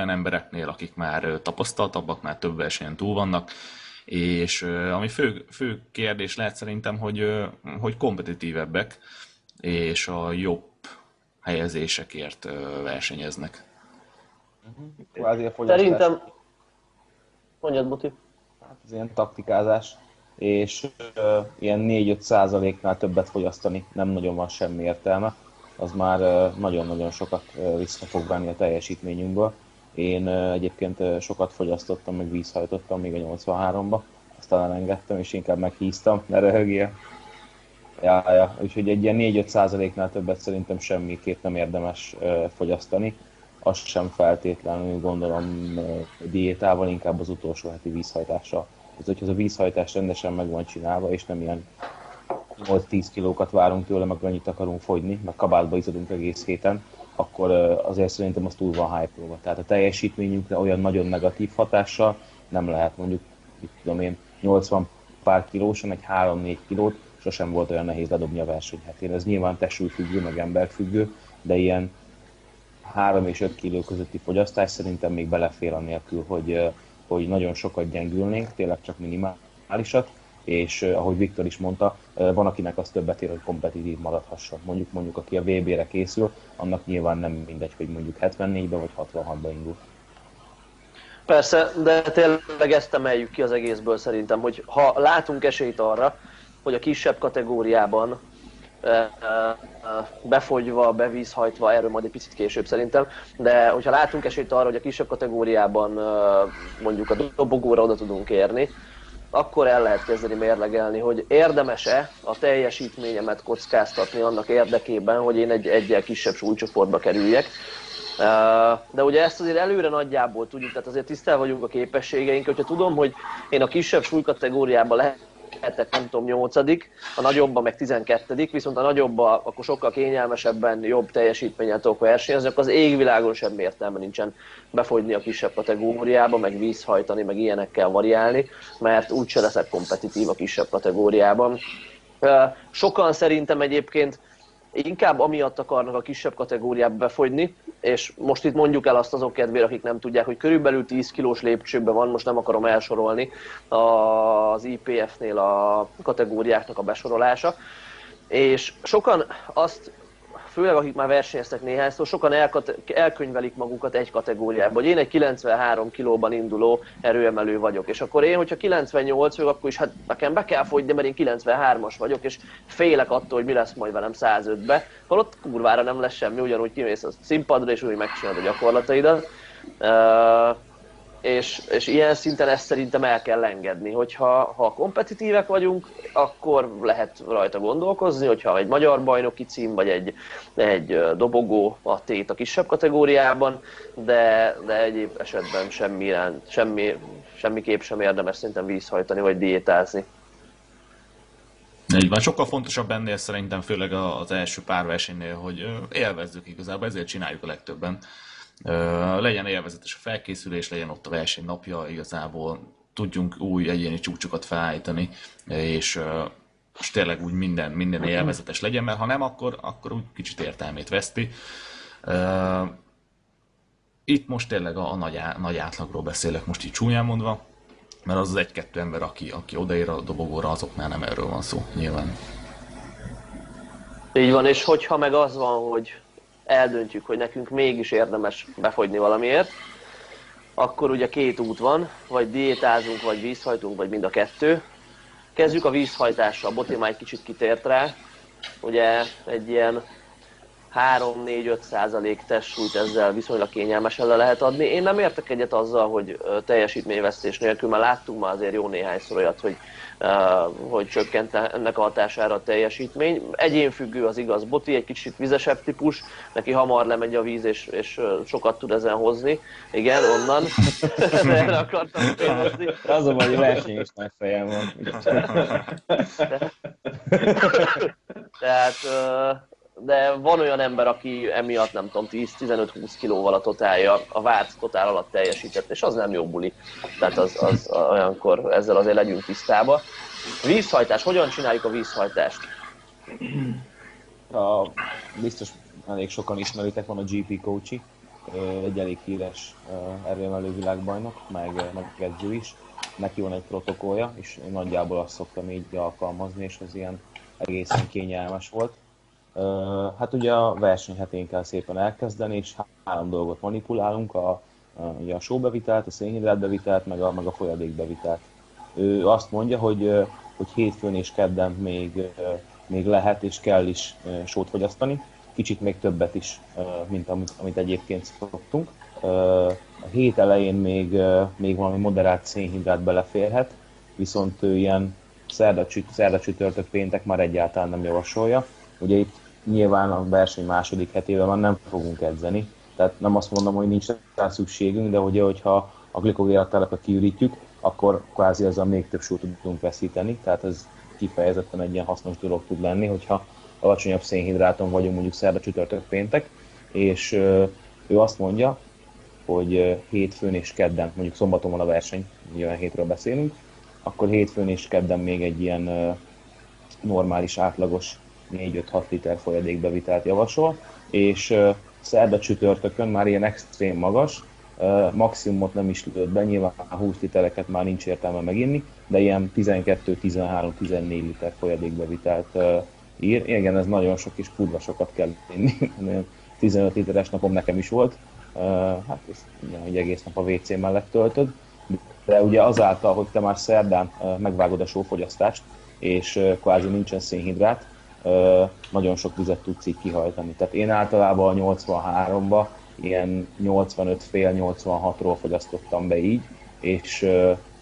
olyan embereknél, akik már tapasztaltabbak, már több versenyen túl vannak, és ami fő, fő kérdés lehet szerintem, hogy, hogy kompetitívebbek, és a jobb helyezésekért versenyeznek. Uh-huh. Szerintem... Mondjad, Buti. Hát ez ilyen taktikázás, és uh, ilyen 4-5 százaléknál többet fogyasztani nem nagyon van semmi értelme. Az már uh, nagyon-nagyon sokat uh, vissza fog venni a teljesítményünkből. Én egyébként sokat fogyasztottam, meg vízhajtottam még a 83-ba, aztán elengedtem, és inkább meghíztam, ne röhögjél. Ja, ja. Úgyhogy egy ilyen 4-5 százaléknál többet szerintem semmiképp nem érdemes fogyasztani. Azt sem feltétlenül gondolom diétával, inkább az utolsó heti vízhajtással. Ez, hogyha az a vízhajtás rendesen meg van csinálva, és nem ilyen 8-10 kilókat várunk tőle, meg annyit akarunk fogyni, meg kabátba izadunk egész héten, akkor azért szerintem az túl van hype Tehát a teljesítményünkre olyan nagyon negatív hatással nem lehet mondjuk, mit tudom én, 80 pár kilósan, egy 3-4 kilót, sosem volt olyan nehéz ledobni a versenyhetén. Ez nyilván függő, meg emberfüggő, de ilyen 3 és 5 kiló közötti fogyasztás szerintem még belefér anélkül, hogy, hogy nagyon sokat gyengülnénk, tényleg csak minimálisat, és ahogy Viktor is mondta, van akinek az többet ér, hogy kompetitív maradhasson. Mondjuk, mondjuk aki a VB-re készül, annak nyilván nem mindegy, hogy mondjuk 74-be vagy 66-ba indul. Persze, de tényleg ezt emeljük ki az egészből szerintem, hogy ha látunk esélyt arra, hogy a kisebb kategóriában befogyva, bevízhajtva, erről majd egy picit később szerintem, de hogyha látunk esélyt arra, hogy a kisebb kategóriában mondjuk a dobogóra oda tudunk érni, akkor el lehet kezdeni mérlegelni, hogy érdemes-e a teljesítményemet kockáztatni annak érdekében, hogy én egy egyel kisebb súlycsoportba kerüljek. De ugye ezt azért előre nagyjából tudjuk, tehát azért tisztel vagyunk a képességeink, hogyha tudom, hogy én a kisebb súlykategóriában lehet lehetek nem tudom, nyolcadik, a nagyobban meg tizenkettedik, viszont a nagyobban akkor sokkal kényelmesebben, jobb teljesítménnyel tudok versenyezni, akkor az égvilágon semmi értelme nincsen befogyni a kisebb kategóriába, meg vízhajtani, meg ilyenekkel variálni, mert úgyse leszek kompetitív a kisebb kategóriában. Sokan szerintem egyébként inkább amiatt akarnak a kisebb kategóriába befogyni, és most itt mondjuk el azt azok kedvére, akik nem tudják, hogy körülbelül 10 kilós lépcsőben van, most nem akarom elsorolni az IPF-nél a kategóriáknak a besorolása, és sokan azt főleg akik már versenyeztek néhányszor, sokan elkate- elkönyvelik magukat egy kategóriába, hogy én egy 93 kilóban induló erőemelő vagyok, és akkor én, hogyha 98 vagyok, akkor is hát nekem be kell fogyni, mert én 93-as vagyok, és félek attól, hogy mi lesz majd velem 105-be, holott kurvára nem lesz semmi, ugyanúgy kimész a színpadra, és úgy megcsinálod a gyakorlataidat. Uh, és, és ilyen szinten ezt szerintem el kell engedni, hogyha ha kompetitívek vagyunk, akkor lehet rajta gondolkozni, hogyha egy magyar bajnoki cím, vagy egy, egy dobogó a tét a kisebb kategóriában, de, de egyéb esetben semmi, semmi, semmiképp sem érdemes szerintem vízhajtani, vagy diétázni. Így van, sokkal fontosabb ennél szerintem, főleg az első pár versenynél, hogy élvezzük igazából, ezért csináljuk a legtöbben legyen élvezetes a felkészülés, legyen ott a verseny napja, igazából tudjunk új egyéni csúcsokat felállítani, és, és tényleg úgy minden, minden élvezetes legyen, mert ha nem, akkor, akkor úgy kicsit értelmét veszti. Itt most tényleg a, a nagy, á, nagy átlagról beszélek, most így csúnyán mondva, mert az az egy-kettő ember, aki, aki odaér a dobogóra, azoknál nem erről van szó, nyilván. Így van, és hogyha meg az van, hogy eldöntjük, hogy nekünk mégis érdemes befogyni valamiért, akkor ugye két út van, vagy diétázunk, vagy vízhajtunk, vagy mind a kettő. Kezdjük a vízhajtással, Boti már egy kicsit kitért rá. Ugye egy ilyen 3-4-5 százalék testsúlyt ezzel viszonylag kényelmesen le lehet adni. Én nem értek egyet azzal, hogy teljesítményvesztés nélkül, mert láttunk már azért jó néhányszor olyat, hogy hogy csökkent ennek a hatására a teljesítmény. Egyénfüggő az igaz, Boti egy kicsit vizesebb típus, neki hamar lemegy a víz, és, és sokat tud ezen hozni. Igen, onnan. Erre akartam kérdezni. Az a baj, verseny is nagy fejem van. Tehát de van olyan ember, aki emiatt nem tudom, 10-15-20 kilóval a totálja, a várt totál alatt teljesített, és az nem jó buli. Tehát az, az olyankor ezzel azért legyünk tisztába. Vízhajtás, hogyan csináljuk a vízhajtást? A, biztos elég sokan ismeritek, van a GP Coachy, egy elég híres erőemelő világbajnok, meg, meg edző is. Neki van egy protokollja, és én nagyjából azt szoktam így alkalmazni, és ez ilyen egészen kényelmes volt. Hát ugye a verseny hetén kell szépen elkezdeni, és három dolgot manipulálunk, a, a, sóbevitelt, a szénhidrátbevitelt, meg a, meg a folyadékbevitelt. Ő azt mondja, hogy, hogy hétfőn és kedden még, még lehet és kell is sót fogyasztani, kicsit még többet is, mint amit, amit egyébként szoktunk. A hét elején még, még valami moderált szénhidrát beleférhet, viszont ő ilyen szerda, szerda csütörtök péntek már egyáltalán nem javasolja. Ugye itt nyilván a verseny második hetében már nem fogunk edzeni, tehát nem azt mondom, hogy nincs rá szükségünk, de ugye, hogyha a glikogénraktárakat kiürítjük, akkor kvázi ezzel még több súlyt tudunk veszíteni, tehát ez kifejezetten egy ilyen hasznos dolog tud lenni, hogyha alacsonyabb szénhidráton vagyunk mondjuk szerda, csütörtök, péntek, és ő azt mondja, hogy hétfőn és kedden, mondjuk szombaton van a verseny, olyan hétről beszélünk, akkor hétfőn és kedden még egy ilyen normális, átlagos 4-5-6 liter folyadékbevitelt javasol, és szerda csütörtökön már ilyen extrém magas, maximumot nem is lőtt be, nyilván 20 litereket már nincs értelme meginni, de ilyen 12-13-14 liter folyadékbevitelt ír. Igen, ez nagyon sok és kurva sokat kell inni. 15 literes napom nekem is volt. Hát ez hogy egész nap a WC mellett töltöd. De ugye azáltal, hogy te már szerdán megvágod a sófogyasztást, és kvázi nincsen szénhidrát, nagyon sok vizet tudsz így kihajtani. Tehát én általában a 83-ba ilyen 85 fél 86-ról fogyasztottam be így, és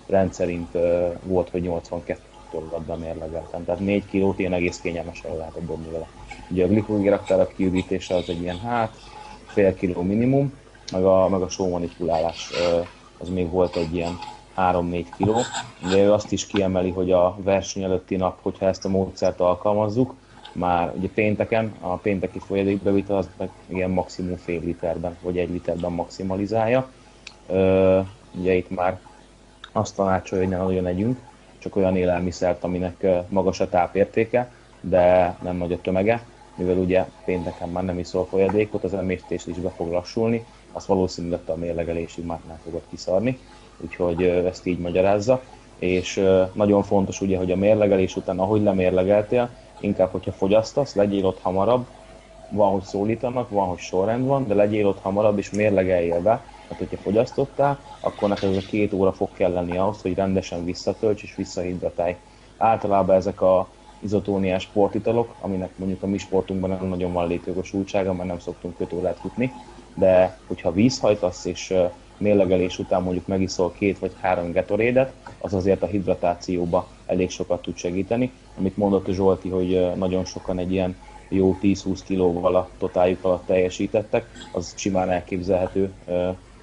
rendszerint volt, hogy 82 tollatban mérlegeltem. Tehát 4 kilót ilyen egész kényelmesen lehetett dobni vele. Ugye a glikogéraktárak kiürítése az egy ilyen hát, fél kiló minimum, meg a, meg a só manipulálás az még volt egy ilyen 3-4 kiló. De ő azt is kiemeli, hogy a verseny előtti nap, hogyha ezt a módszert alkalmazzuk, már ugye pénteken, a pénteki folyadékbevitel az meg ilyen maximum fél literben, vagy egy literben maximalizálja. ugye itt már azt tanácsolja, hogy ne nagyon együnk, csak olyan élelmiszert, aminek magas a tápértéke, de nem nagy a tömege, mivel ugye pénteken már nem iszol folyadékot, az emésztés is be fog lassulni, azt valószínűleg a mérlegelésig már nem fogod kiszarni, úgyhogy ezt így magyarázza. És nagyon fontos ugye, hogy a mérlegelés után, ahogy lemérlegeltél, inkább, hogyha fogyasztasz, legyél ott hamarabb, van, hogy szólítanak, van, hogy sorrend van, de legyél ott hamarabb, és mérlegeljél be, mert hogyha fogyasztottál, akkor neked ez a két óra fog kelleni ahhoz, hogy rendesen visszatölts és visszahidratálj. Általában ezek a izotóniás sportitalok, aminek mondjuk a mi sportunkban nem nagyon van létjogosultsága, mert nem szoktunk kötórát futni, de hogyha vízhajtasz és mérlegelés után mondjuk megiszol két vagy három getorédet, az azért a hidratációba elég sokat tud segíteni. Amit mondott Zsolti, hogy nagyon sokan egy ilyen jó 10-20 kilóval a totáljuk alatt teljesítettek, az simán elképzelhető,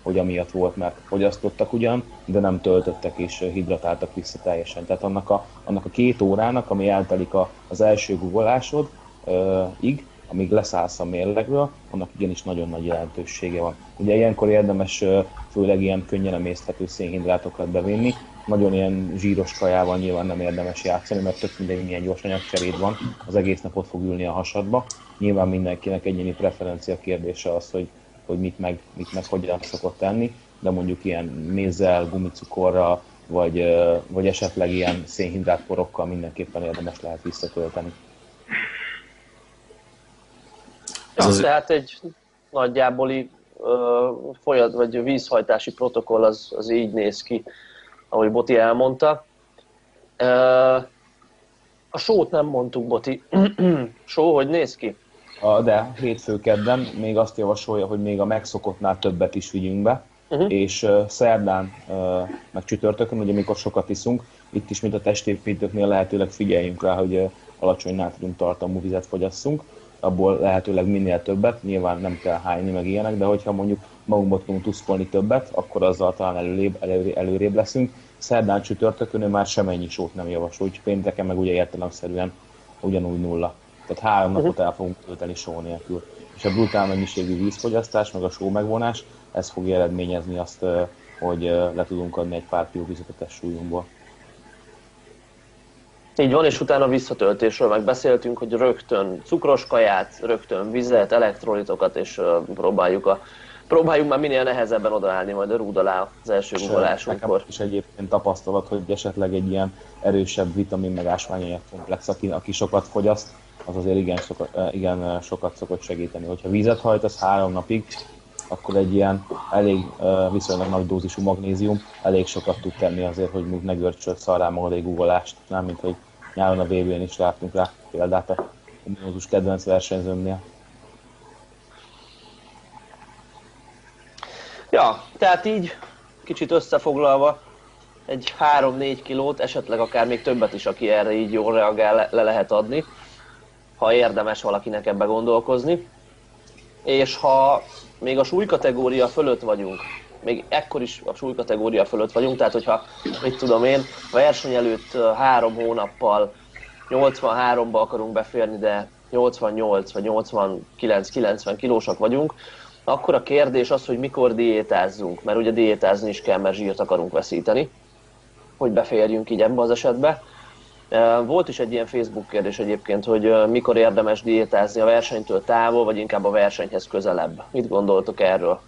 hogy amiatt volt, mert fogyasztottak ugyan, de nem töltöttek és hidratáltak vissza teljesen. Tehát annak a, annak a két órának, ami eltelik a, az első googolásod, ig, amíg leszállsz a mérlegről, annak igenis nagyon nagy jelentősége van. Ugye ilyenkor érdemes főleg ilyen könnyen emészthető szénhidrátokat bevinni, nagyon ilyen zsíros kajával nyilván nem érdemes játszani, mert tök mindegy milyen gyors anyagcseréd van, az egész napot fog ülni a hasadba. Nyilván mindenkinek egyéni preferencia kérdése az, hogy, hogy mit meg, mit meg hogyan szokott tenni, de mondjuk ilyen mézzel, gumicukorral, vagy, vagy esetleg ilyen szénhidrátporokkal mindenképpen érdemes lehet visszatölteni. Ja, az... Tehát egy nagyjából folyad, vagy vízhajtási protokoll az, az így néz ki ahogy Boti elmondta. A sót nem mondtuk, Boti. Só, hogy néz ki? A, de hétfő kedden még azt javasolja, hogy még a megszokottnál többet is vigyünk be, uh-huh. és uh, szerdán, uh, meg csütörtökön, ugye amikor sokat iszunk, itt is, mint a testépítőknél lehetőleg figyeljünk rá, hogy uh, alacsony nátrium tartalmú vizet fogyasszunk, abból lehetőleg minél többet, nyilván nem kell hányni meg ilyenek, de hogyha mondjuk magunkba tudunk tuszkolni többet, akkor azzal talán előrébb, előrébb, előrébb leszünk. Szerdán csütörtökön ő már semennyi sót nem javasol, úgyhogy pénteken meg ugye értelemszerűen ugyanúgy nulla. Tehát három uh-huh. napot el fogunk tölteni só nélkül. És a brutál mennyiségű vízfogyasztás, meg a só megvonás, ez fogja eredményezni azt, hogy le tudunk adni egy pár kiló vizet a testsúlyunkból. Így van, és utána visszatöltésről meg beszéltünk, hogy rögtön cukros kaját, rögtön vizet, elektrolitokat, és próbáljuk a próbáljunk már minél nehezebben odaállni majd a rúd alá az első guggolásunkkor. És egyébként tapasztalat, hogy esetleg egy ilyen erősebb vitamin meg ásványanyag komplex, aki, aki sokat fogyaszt, az azért igen sokat, igen sokat szokott segíteni. Hogyha vízet hajtasz három napig, akkor egy ilyen elég viszonylag nagy dózisú magnézium elég sokat tud tenni azért, hogy ne görcsöl szarrá magad egy guggolást, nem mint hogy nyáron a VB-n is láttunk rá példát a kedvenc versenyzőmnél. Ja, tehát így kicsit összefoglalva egy 3-4 kilót, esetleg akár még többet is, aki erre így jól reagál, le, le lehet adni, ha érdemes valakinek ebbe gondolkozni. És ha még a súlykategória fölött vagyunk, még ekkor is a súlykategória fölött vagyunk, tehát hogyha, mit tudom én, verseny előtt három hónappal 83-ba akarunk beférni, de 88 vagy 89-90 kilósak vagyunk, akkor a kérdés az, hogy mikor diétázzunk, mert ugye diétázni is kell, mert zsírt akarunk veszíteni, hogy beférjünk így ebbe az esetbe. Volt is egy ilyen Facebook kérdés egyébként, hogy mikor érdemes diétázni a versenytől távol, vagy inkább a versenyhez közelebb. Mit gondoltok erről?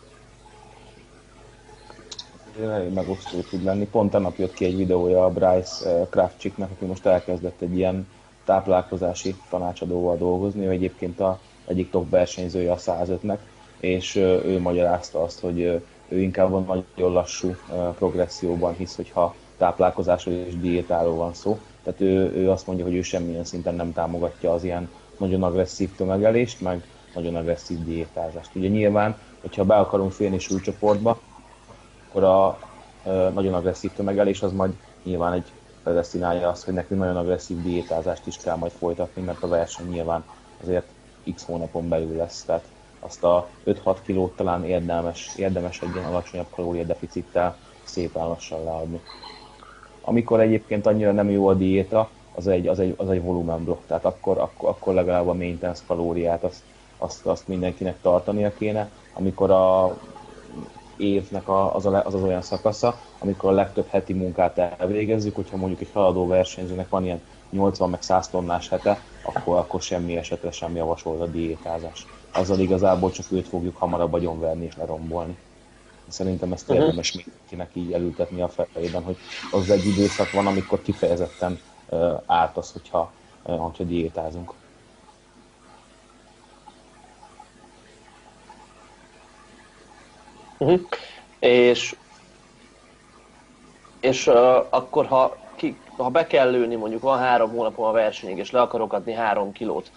Elég megosztó tud lenni. Pont a nap jött ki egy videója a Bryce Kravcsiknek, aki most elkezdett egy ilyen táplálkozási tanácsadóval dolgozni, ő egyébként a egyik top versenyzője a 105-nek, és ő magyarázta azt, hogy ő inkább a nagyon lassú progresszióban hisz, hogyha táplálkozásról és diétáról van szó. Tehát ő, ő azt mondja, hogy ő semmilyen szinten nem támogatja az ilyen nagyon agresszív tömegelést, meg nagyon agresszív diétázást. Ugye nyilván, hogyha be akarunk férni súlycsoportba, akkor a nagyon agresszív tömegelés az majd nyilván egy predestinálja azt, hogy nekünk nagyon agresszív diétázást is kell majd folytatni, mert a verseny nyilván azért x hónapon belül lesz. Tehát azt a 5-6 kilót talán érdemes, érdemes egy ilyen alacsonyabb kalóriadeficittel szépen lassan leadni. Amikor egyébként annyira nem jó a diéta, az egy, az egy, az egy volumenblokk, tehát akkor, akkor, akkor legalább a maintenance kalóriát azt, azt, azt mindenkinek tartania kéne. Amikor a évnek a, az, a, az az olyan szakasza, amikor a legtöbb heti munkát elvégezzük, hogyha mondjuk egy haladó versenyzőnek van ilyen 80 meg 100 tonnás hete, akkor, akkor semmi esetre sem javasol a diétázás. Azzal igazából csak őt fogjuk hamarabb agyonverni és lerombolni. Szerintem ezt uh-huh. érdemes mindenkinek így elültetni a fejében, hogy az egy időszak van, amikor kifejezetten uh, árt az, hogyha, uh, hogyha diétázunk. Uh-huh. És, és uh, akkor, ha, ki, ha be kell lőni, mondjuk van három hónapon a versenyig, és le akarok adni három kilót,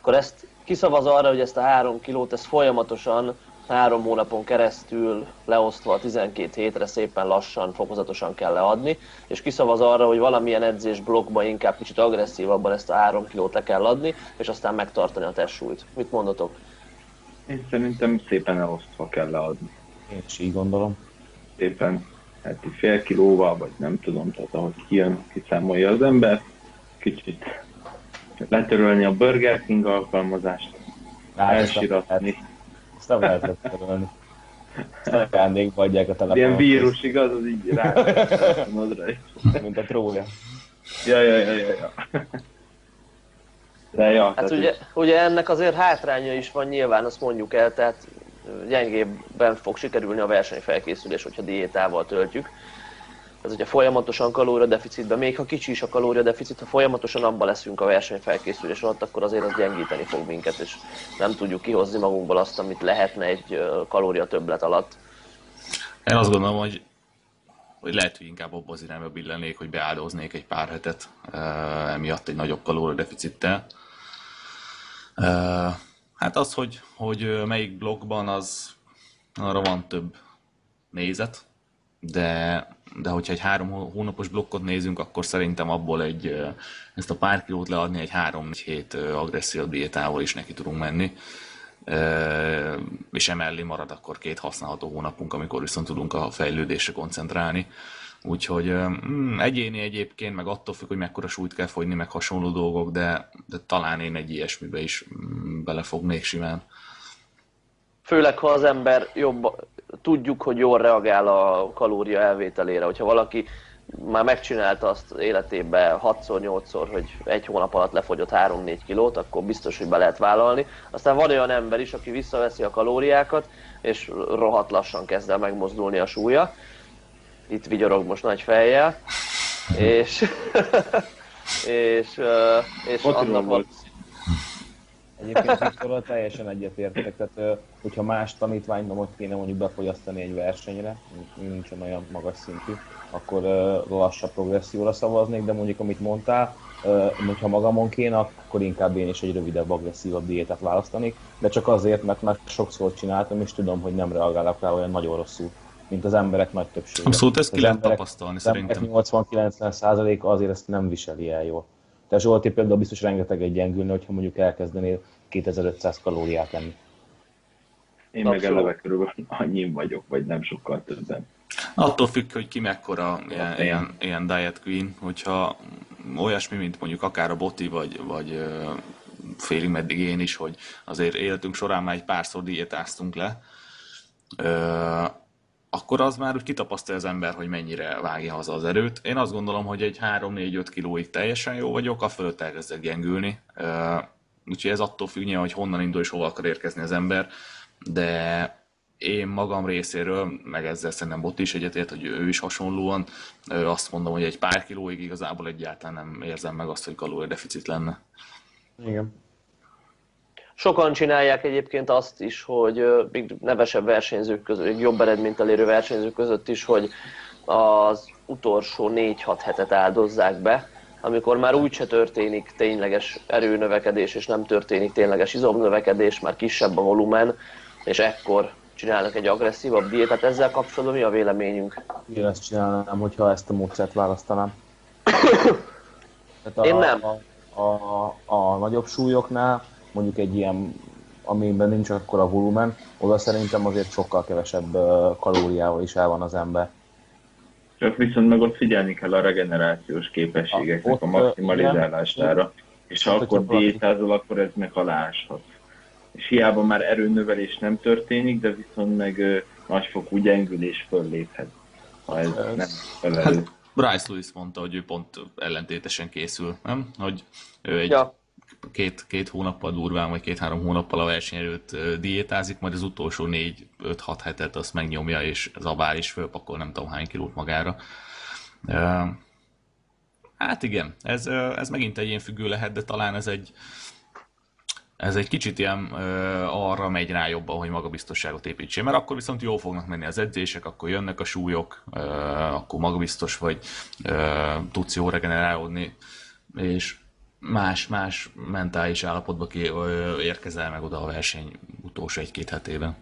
akkor ezt kiszavaz arra, hogy ezt a három kilót, ezt folyamatosan három hónapon keresztül leosztva a 12 hétre szépen lassan, fokozatosan kell leadni, és kiszavaz arra, hogy valamilyen edzés blokkban inkább kicsit agresszívabban ezt a három kilót le kell adni, és aztán megtartani a testsúlyt. Mit mondatok? Én szerintem szépen elosztva kell leadni. Én is így gondolom. Szépen heti fél kilóval, vagy nem tudom, tehát ahogy kijön, kiszámolja az ember, kicsit letörölni a Burger King alkalmazást, elsiratni. Ezt nem lehet letörölni. Ajándékba adják a telefonot. Ilyen vírus, igaz? Az így rá. Mint a trója. Ja, ja, ja, ja. ja. De ja, hát ugye, ugye ennek azért hátránya is van nyilván, azt mondjuk el, tehát gyengébben fog sikerülni a versenyfelkészülés, hogyha diétával töltjük. Ez ugye folyamatosan kalóriadeficitben, még ha kicsi is a kalóriadeficit, ha folyamatosan abban leszünk a versenyfelkészülés alatt, akkor azért az gyengíteni fog minket, és nem tudjuk kihozni magunkból azt, amit lehetne egy kalória többlet alatt. Én azt gondolom, hogy hogy lehet, hogy inkább abban az irányba billenék, hogy beáldoznék egy pár hetet emiatt egy nagyobb kalóriadeficittel. Hát az, hogy, hogy melyik blogban, az arra van több nézet, de, de hogyha egy három hónapos blokkot nézünk, akkor szerintem abból egy, ezt a pár kilót leadni egy három hét agresszív diétával is neki tudunk menni. És emellé marad akkor két használható hónapunk, amikor viszont tudunk a fejlődésre koncentrálni. Úgyhogy mm, egyéni egyébként, meg attól függ, hogy mekkora súlyt kell fogyni, meg hasonló dolgok, de, de talán én egy ilyesmibe is mm, belefognék simán. Főleg, ha az ember jobb, tudjuk, hogy jól reagál a kalória elvételére. Hogyha valaki már megcsinálta azt életében 6-8-szor, hogy egy hónap alatt lefogyott 3-4 kilót, akkor biztos, hogy be lehet vállalni. Aztán van olyan ember is, aki visszaveszi a kalóriákat, és rohadt lassan kezd el megmozdulni a súlya. Itt vigyorog most nagy fejjel. és, és, és annak van, Egyébként Viktorral teljesen egyetértek, tehát hogyha más tanítványt kéne mondjuk befogyasztani egy versenyre, nincsen olyan magas szintű, akkor lassabb progresszióra szavaznék, de mondjuk amit mondtál, hogyha magamon kéne, akkor inkább én is egy rövidebb, agresszívabb diétát választanék, de csak azért, mert már sokszor csináltam, és tudom, hogy nem reagálok rá olyan nagyon rosszul, mint az emberek nagy többsége. Abszolút ezt ki lehet tapasztalni szerintem. 80-90 azért ezt nem viseli el jól. Te Zsolti például biztos rengeteget gyengülne, hogyha mondjuk elkezdenél 2500 kalóriát enni. Én meg eleve körülbelül annyi vagyok, vagy nem sokkal többen. Attól függ, hogy ki mekkora ilyen, ilyen, ilyen diet queen, hogyha olyasmi, mint mondjuk akár a boti, vagy, vagy félig meddig én is, hogy azért életünk során már egy párszor diétáztunk le, akkor az már úgy kitapasztalja az ember, hogy mennyire vágja haza az erőt. Én azt gondolom, hogy egy 3-4-5 kilóig teljesen jó vagyok, a fölött elkezdek gyengülni. Úgyhogy ez attól függ, hogy honnan indul és hova akar érkezni az ember, de én magam részéről, meg ezzel szerintem Bot is egyetért, hogy ő is hasonlóan, azt mondom, hogy egy pár kilóig igazából egyáltalán nem érzem meg azt, hogy kalóriadeficit lenne. Igen. Sokan csinálják egyébként azt is, hogy még nevesebb versenyzők között, jobb eredményt elérő versenyzők között is, hogy az utolsó 4-6 hetet áldozzák be, amikor már úgyse történik tényleges erőnövekedés, és nem történik tényleges izomnövekedés, már kisebb a volumen, és ekkor csinálnak egy agresszívabb diétát. Ezzel kapcsolatban mi a véleményünk? Én ezt csinálnám, hogyha ezt a módszert választanám. Tehát a, Én nem. A, a, a, a nagyobb súlyoknál, mondjuk egy ilyen, amiben nincs akkor a volumen, oda szerintem azért sokkal kevesebb kalóriával is el van az ember. Csak viszont meg ott figyelni kell a regenerációs képességeknek a, a maximalizálására. És ha akkor diétázol, akkor ez meg aláshat és hiába már erőnövelés nem történik, de viszont meg ö, nagyfokú gyengülés fölléphet, ha ez, ez nem felelő. Hát, Bryce Lewis mondta, hogy ő pont ellentétesen készül, nem? Hogy ő egy ja. Két, két hónappal durván, vagy két-három hónappal a verseny előtt diétázik, majd az utolsó négy-öt-hat hetet azt megnyomja, és zabál is fölpakol nem tudom hány kilót magára. Hát igen, ez, ez megint egy ilyen függő lehet, de talán ez egy, ez egy kicsit ilyen ö, arra megy rá jobban, hogy magabiztosságot építsél, mert akkor viszont jól fognak menni az edzések, akkor jönnek a súlyok, ö, akkor magabiztos vagy, ö, tudsz jól regenerálódni, és más-más mentális állapotba ki, érkezel meg oda a verseny utolsó egy-két hetében.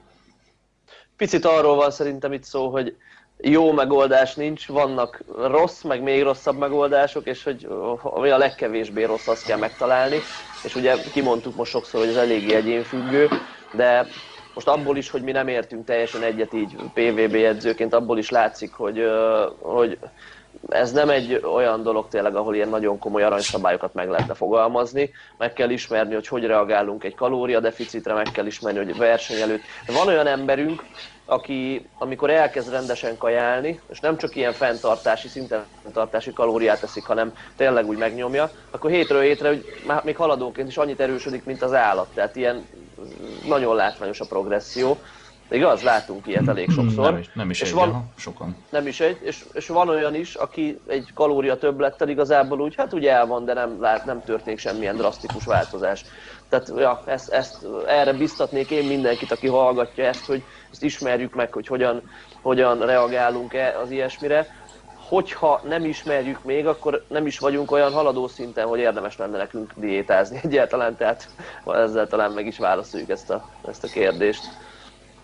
Picit arról van szerintem itt szó, hogy jó megoldás nincs, vannak rossz, meg még rosszabb megoldások, és hogy ami a legkevésbé rossz, azt kell megtalálni. És ugye kimondtuk most sokszor, hogy ez eléggé egyénfüggő, de most abból is, hogy mi nem értünk teljesen egyet így PVB edzőként, abból is látszik, hogy, hogy ez nem egy olyan dolog tényleg, ahol ilyen nagyon komoly aranyszabályokat meg lehetne fogalmazni. Meg kell ismerni, hogy hogy reagálunk egy kalóriadeficitre, meg kell ismerni, hogy verseny előtt. Van olyan emberünk, aki amikor elkezd rendesen kajálni, és nem csak ilyen fenntartási, szinten fenntartási kalóriát teszik, hanem tényleg úgy megnyomja, akkor hétről hétre hogy már még haladóként is annyit erősödik, mint az állat. Tehát ilyen nagyon látványos a progresszió. Igaz? Látunk ilyet elég hmm, sokszor. Nem is, nem is és egy, van, sokan. Nem is egy, és, és van olyan is, aki egy kalória többlettel igazából úgy, hát ugye el van, de nem, lát, nem történik semmilyen drasztikus változás. Tehát ja, ezt, ezt, erre biztatnék én mindenkit, aki hallgatja ezt, hogy ezt ismerjük meg, hogy hogyan, hogyan reagálunk -e az ilyesmire. Hogyha nem ismerjük még, akkor nem is vagyunk olyan haladó szinten, hogy érdemes lenne nekünk diétázni egyáltalán, tehát ezzel talán meg is válaszoljuk ezt a, ezt a kérdést.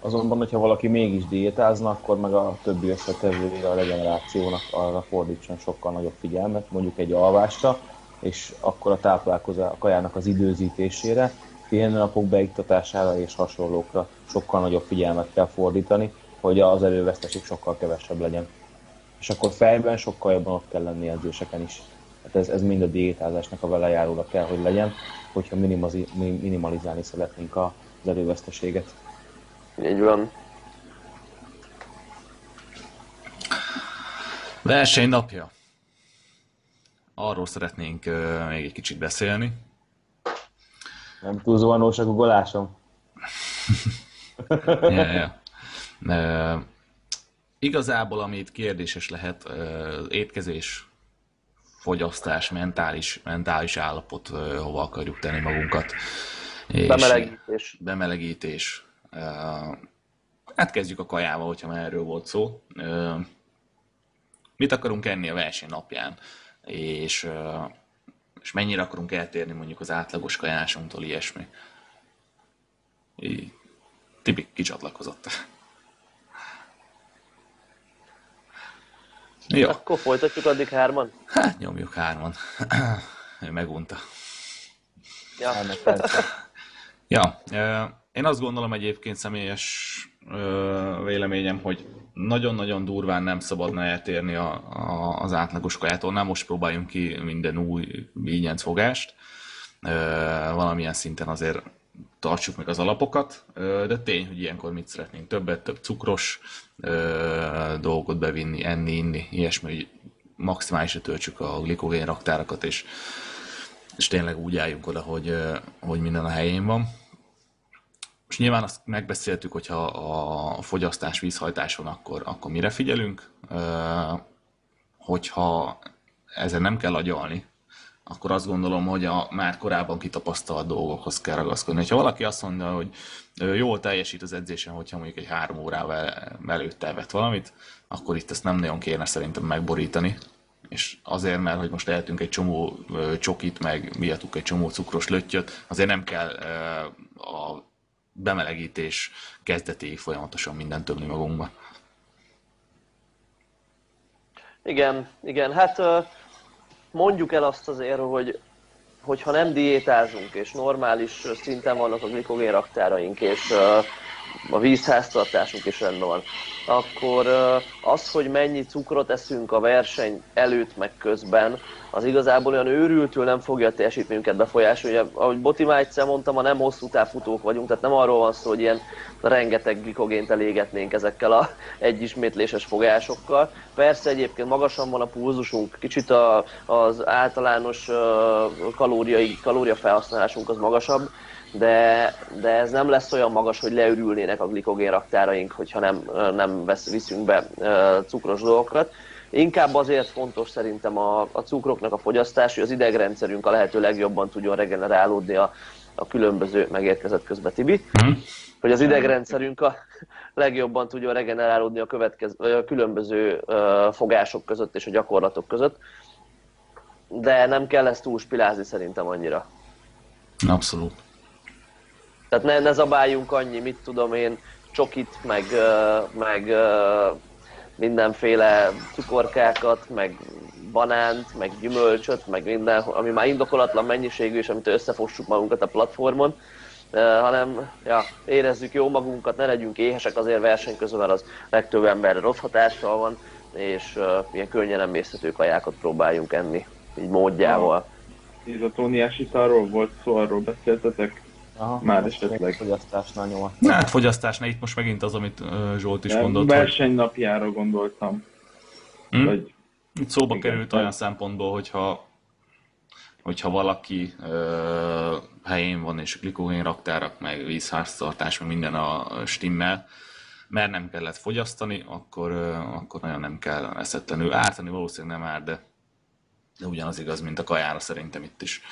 Azonban, hogyha valaki mégis diétázna, akkor meg a többi összetevője a regenerációnak arra fordítson sokkal nagyobb figyelmet, mondjuk egy alvásra, és akkor a táplálkozás, a kajának az időzítésére, napok beiktatására és hasonlókra sokkal nagyobb figyelmet kell fordítani, hogy az erőveszteség sokkal kevesebb legyen. És akkor fejben sokkal jobban ott kell lenni edzéseken is. Hát ez, ez mind a diétázásnak a velejáróra kell, hogy legyen, hogyha minimalizálni szeretnénk az erőveszteséget. Így van. Verseny napja. arról szeretnénk még egy kicsit beszélni. Nem túl zuhanós a guggolásom? ja, ja. Uh, igazából, amit kérdéses lehet, uh, étkezés, fogyasztás, mentális, mentális állapot, uh, hova akarjuk tenni magunkat. És bemelegítés. Bemelegítés. Hát kezdjük a kajával, hogyha már erről volt szó. Mit akarunk enni a verseny napján? És, és mennyire akarunk eltérni mondjuk az átlagos kajásunktól, ilyesmi. Így. Tibi kicsatlakozott. Jó. Akkor folytatjuk addig hárman? Hát nyomjuk hárman. ő megunta. Ja. ja, én azt gondolom egyébként személyes véleményem, hogy nagyon-nagyon durván nem szabadna eltérni a, a, az átlagos kajától. Nem most próbáljunk ki minden új vígyenc fogást. Valamilyen szinten azért tartsuk meg az alapokat, de tény, hogy ilyenkor mit szeretnénk, többet, több cukros dolgot bevinni, enni, inni, ilyesmi, hogy maximálisra töltsük a glikogén raktárakat, és, és tényleg úgy álljunk oda, hogy, hogy minden a helyén van. És nyilván azt megbeszéltük, hogyha a fogyasztás vízhajtás van, akkor, akkor mire figyelünk. Hogyha ezen nem kell agyalni, akkor azt gondolom, hogy a már korábban kitapasztalt dolgokhoz kell ragaszkodni. Ha valaki azt mondja, hogy jól teljesít az edzésen, hogyha mondjuk egy három órával előtte vett valamit, akkor itt ezt nem nagyon kéne szerintem megborítani. És azért, mert hogy most eltünk egy csomó csokit, meg miattuk egy csomó cukros löttyöt, azért nem kell a bemelegítés kezdetéig folyamatosan mindent töbni magunkba. Igen, igen, hát mondjuk el azt azért, hogy hogyha nem diétázunk, és normális szinten vannak a glikogén raktáraink, és a vízháztartásunk is rendben van, akkor az, hogy mennyi cukrot eszünk a verseny előtt meg közben, az igazából olyan őrültül nem fogja a teljesítményünket befolyásolni. Ahogy Boti már egyszer mondtam, ma nem hosszú távfutók vagyunk, tehát nem arról van szó, hogy ilyen rengeteg glikogént elégetnénk ezekkel a egyismétléses fogásokkal. Persze egyébként magasan van a pulzusunk, kicsit a, az általános kalóriai, kalóriafelhasználásunk az magasabb, de, de ez nem lesz olyan magas, hogy leürülnének a glikogén raktáraink, hogyha nem, nem vesz, viszünk be cukros dolgokat. Inkább azért fontos szerintem a, a cukroknak a fogyasztás, hogy az idegrendszerünk a lehető legjobban tudjon regenerálódni a, a különböző, megérkezett közben Tibi, mm. hogy az idegrendszerünk a legjobban tudjon regenerálódni a, következő, a különböző uh, fogások között és a gyakorlatok között, de nem kell ezt túlspilázni szerintem annyira. Abszolút. Tehát ne, ne zabáljunk annyi, mit tudom én, csokit, meg, meg mindenféle cukorkákat, meg banánt, meg gyümölcsöt, meg minden, ami már indokolatlan mennyiségű, és amit összefossuk magunkat a platformon, hanem ja, érezzük jó magunkat, ne legyünk éhesek azért verseny közben, mert az legtöbb emberre rossz hatással van, és uh, ilyen könnyen emészhető kajákat próbáljunk enni, így módjával. Izotóniás italról volt szó, arról beszéltetek? Aha, Már esetleg. Fogyasztásnál nyoma. Na, hát fogyasztásnál itt most megint az, amit uh, Zsolt is mondott. Versenynapjára hogy... gondoltam. Hmm? Hogy... Itt szóba igen, került olyan szempontból, hogyha hogyha valaki ö, helyén van, és glikogén raktárak, meg vízháztartás, meg minden a stimmel, mert nem kellett fogyasztani, akkor, ö, akkor nagyon nem kell eszetlenül ártani, valószínűleg nem ár, de, de ugyanaz igaz, mint a kajára szerintem itt is.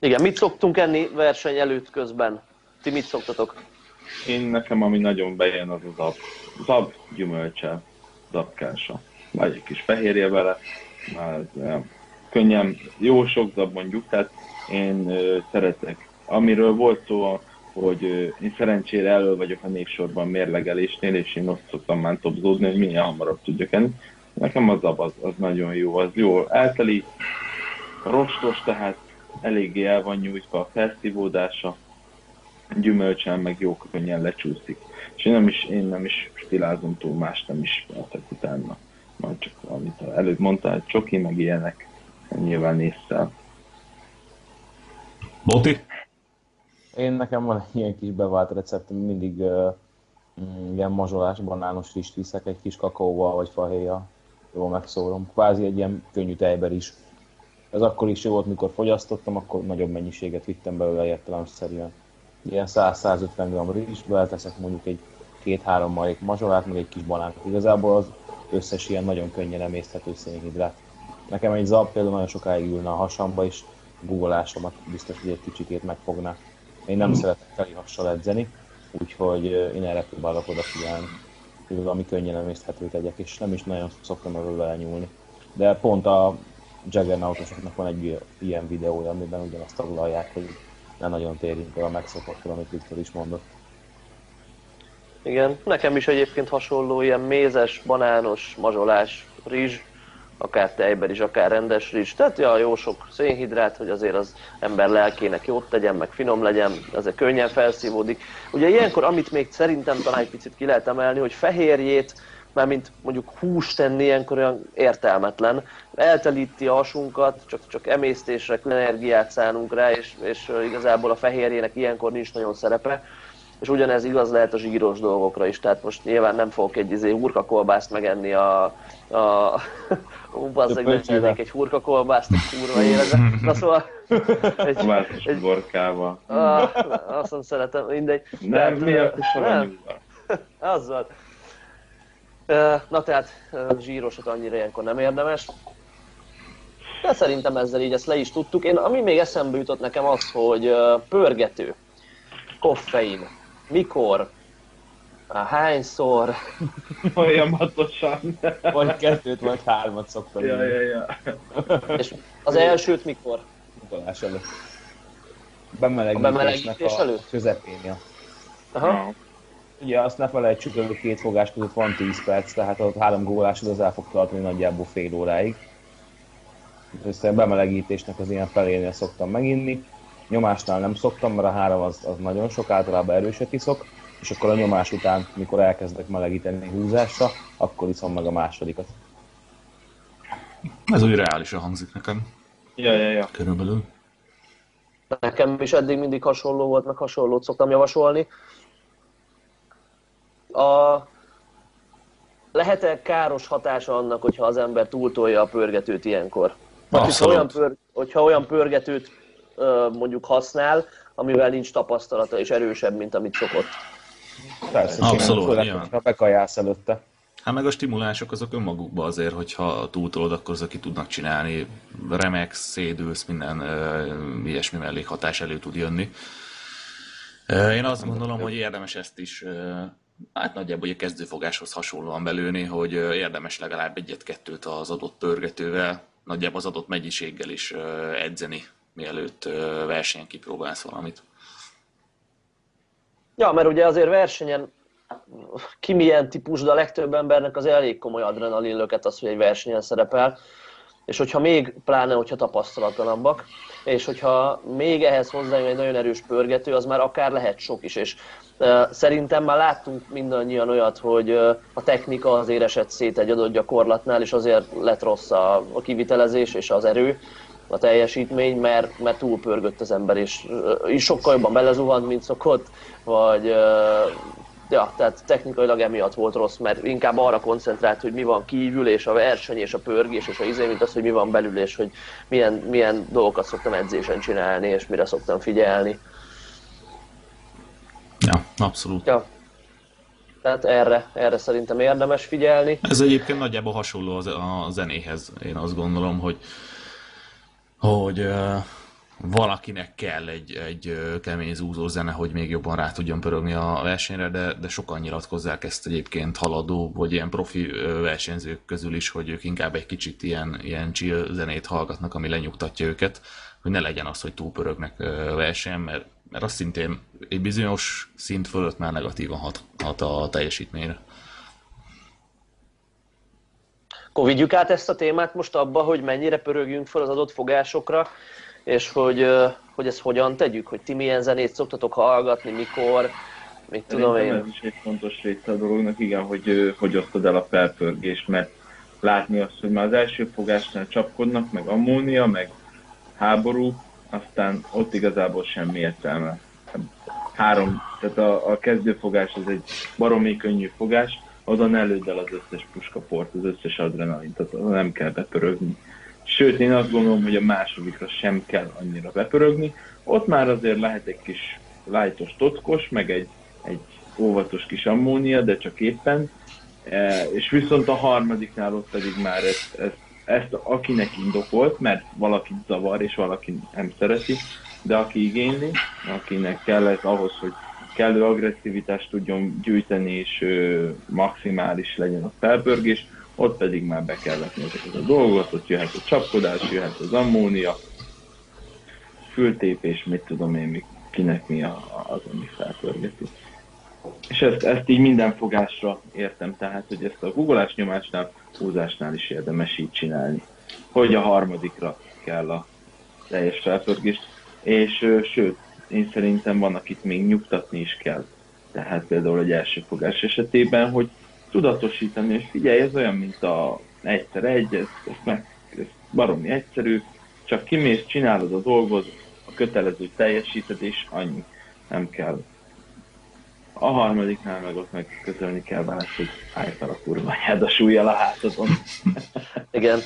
Igen, mit szoktunk enni verseny előtt közben? Ti mit szoktatok? Én nekem, ami nagyon bejön, az az ab, zab gyümölcse, zabkása. Vagy egy kis fehérje vele, már könnyen, jó sok zab mondjuk, tehát én ö, szeretek. Amiről volt szó, hogy ö, én szerencsére elő vagyok a névsorban mérlegelésnél, és én ott szoktam már topzódni, hogy minél hamarabb tudjak enni. Nekem az zab az, az nagyon jó, az jó elteli, rostos, tehát eléggé el van nyújtva a felszívódása, gyümölcsen meg jó könnyen lecsúszik. És én nem is, én nem is stilázom túl, más nem is veszek utána. Majd csak amit előbb mondtál, csoki, meg ilyenek, nyilván észre. Boti? Én nekem van egy ilyen kis bevált receptem, mindig uh, ilyen mazsolás banános frist viszek egy kis kakaóval vagy fahéja jól megszórom. Kvázi egy ilyen könnyű tejber is. Ez akkor is jó volt, mikor fogyasztottam, akkor nagyobb mennyiséget vittem belőle értelemszerűen. Ilyen 100-150 g rizs, beleteszek mondjuk egy két-három marék mazsolát, meg egy kis banánt. Igazából az összes ilyen nagyon könnyen emészthető szénhidrát. Nekem egy zab például nagyon sokáig ülne a hasamba, és guggolásomat biztos, hogy egy kicsikét megfogná. Én nem mm. szeretek teli hassal edzeni, úgyhogy én erre próbálok odafigyelni, valami könnyen emészthetőt tegyek, és nem is nagyon szoktam ebből elnyúlni. De pont a Juggernautosoknak van egy ilyen videója, amiben ugyanazt taglalják, hogy ne nagyon térjünk el a megszokottra, amit Viktor is mondott. Igen, nekem is egyébként hasonló ilyen mézes, banános, mazsolás, rizs, akár tejber is, akár rendes rizs. Tehát ja, jó sok szénhidrát, hogy azért az ember lelkének jót tegyen, meg finom legyen, azért könnyen felszívódik. Ugye ilyenkor, amit még szerintem talán egy picit ki lehet emelni, hogy fehérjét, már mint mondjuk hús tenni ilyenkor olyan értelmetlen. Eltelíti a hasunkat, csak, csak emésztésre, energiát szánunk rá, és, és igazából a fehérjének ilyenkor nincs nagyon szerepe és ugyanez igaz lehet a zsíros dolgokra is, tehát most nyilván nem fogok egy izé, hurkakolbászt megenni a, a bazzeg megcsinálnék egy hurkakolbászt, egy kurva életbe. Na szóval... Egy, egy borkával. Ah, azt nem szeretem, mindegy. Nem, mi a nem. Azzal. Na tehát zsírosat annyira ilyenkor nem érdemes. De szerintem ezzel így ezt le is tudtuk. Én, ami még eszembe jutott nekem az, hogy pörgető, koffein, mikor, hányszor. Folyamatosan. vagy kettőt, vagy hármat szoktam. Ja, ja, ja. És az elsőt mikor? Utalás előtt. Bemelegítésnek a, bemelegítés a előtt? közepén, ja. Aha. Ugye azt ne felejtsük, hogy két fogás között van 10 perc, tehát a három gólásod az el fog tartani nagyjából fél óráig. A bemelegítésnek az ilyen felénél szoktam meginni Nyomásnál nem szoktam, mert a három az, az nagyon sok, általában erőset iszok, és akkor a nyomás után, mikor elkezdek melegíteni húzásra, akkor iszom meg a másodikat. Ez úgy reálisan hangzik nekem. Ja, ja, ja. Körülbelül. Nekem is eddig mindig hasonló volt, meg hasonlót szoktam javasolni. A... Lehet-e káros hatása annak, hogyha az ember túltolja a pörgetőt ilyenkor? Vagy hogyha olyan, pör... hogyha olyan pörgetőt mondjuk használ, amivel nincs tapasztalata és erősebb, mint amit szokott. Persze, Abszolút, főleg, ha bekajálsz előtte. Hát meg a stimulások azok önmagukban azért, hogyha túltolod, akkor azok ki tudnak csinálni. Remek, szédülsz, minden uh, ilyesmi mellékhatás elő tud jönni. Én azt gondolom, hogy érdemes ezt is hát nagyjából a kezdőfogáshoz hasonlóan belőni, hogy érdemes legalább egyet-kettőt az adott pörgetővel, nagyjából az adott mennyiséggel is edzeni mielőtt versenyen kipróbálsz valamit. Ja, mert ugye azért versenyen ki milyen típus, de a legtöbb embernek az elég komoly adrenalinlöket az, hogy egy versenyen szerepel, és hogyha még, pláne, hogyha tapasztalatlanabbak, és hogyha még ehhez hozzájön egy nagyon erős pörgető, az már akár lehet sok is, és szerintem már láttunk mindannyian olyat, hogy a technika azért esett szét egy adott gyakorlatnál, és azért lett rossz a, a kivitelezés és az erő, a teljesítmény, mert, mert túlpörgött az ember, és, és sokkal jobban belezuhant, mint szokott, vagy ja, tehát technikailag emiatt volt rossz, mert inkább arra koncentrált, hogy mi van kívül, és a verseny, és a pörgés, és a izé, mint az, hogy mi van belül, és hogy milyen, milyen dolgokat szoktam edzésen csinálni, és mire szoktam figyelni. Ja, abszolút. Ja. Tehát erre, erre szerintem érdemes figyelni. Ez egyébként nagyjából hasonló a zenéhez, én azt gondolom, hogy hogy uh, valakinek kell egy, egy kemény zúzó zene, hogy még jobban rá tudjon pörögni a versenyre, de, de sokan nyilatkozzák ezt egyébként haladó, vagy ilyen profi versenyzők közül is, hogy ők inkább egy kicsit ilyen, ilyen chill zenét hallgatnak, ami lenyugtatja őket, hogy ne legyen az, hogy túlpörögnek versenyen, mert, mert az szintén egy bizonyos szint fölött már negatívan hat, hat a teljesítményre. Akkor vigyük át ezt a témát most abba, hogy mennyire pörögjünk fel az adott fogásokra, és hogy, hogy ezt hogyan tegyük, hogy ti milyen zenét szoktatok hallgatni, mikor, mit tudom én. Ez is egy fontos része a dolognak, igen, hogy hogy osztod el a felpörgést, mert látni azt, hogy már az első fogásnál csapkodnak, meg ammónia, meg háború, aztán ott igazából semmi értelme. Három, tehát a, a kezdőfogás az egy baromi könnyű fogás, oda ne lőd el az összes puskaport, az összes adrenalint, tehát nem kell bepörögni. Sőt, én azt gondolom, hogy a másodikra sem kell annyira bepörögni. Ott már azért lehet egy kis lájtos tockos, meg egy, egy óvatos kis ammónia, de csak éppen. E, és viszont a harmadiknál ott pedig már ezt, ezt, ezt akinek indokolt, mert valaki zavar és valaki nem szereti, de aki igényli, akinek kell ez ahhoz, hogy kellő agresszivitást tudjon gyűjteni, és ö, maximális legyen a felpörgés, ott pedig már be kell vetni ezeket a dolgokat, ott jöhet a csapkodás, jöhet az ammónia, fültépés, mit tudom én, mi, kinek mi a, az, ami felpörgeti. És ezt, ezt így minden fogásra értem, tehát, hogy ezt a googolás nyomásnál, húzásnál is érdemes így csinálni. Hogy a harmadikra kell a teljes felpörgést. És sőt, én szerintem van, akit még nyugtatni is kell. Tehát például egy első fogás esetében, hogy tudatosítani, és figyelj, ez olyan, mint a egyszer egy, ez, ez, meg, ez baromi egyszerű, csak kimész, csinálod a dolgot, a kötelező teljesíted, és annyi. Nem kell. A harmadiknál meg ott meg közölni kell vele, hogy állj fel a kurva a súlyjal a hátadon. Igen.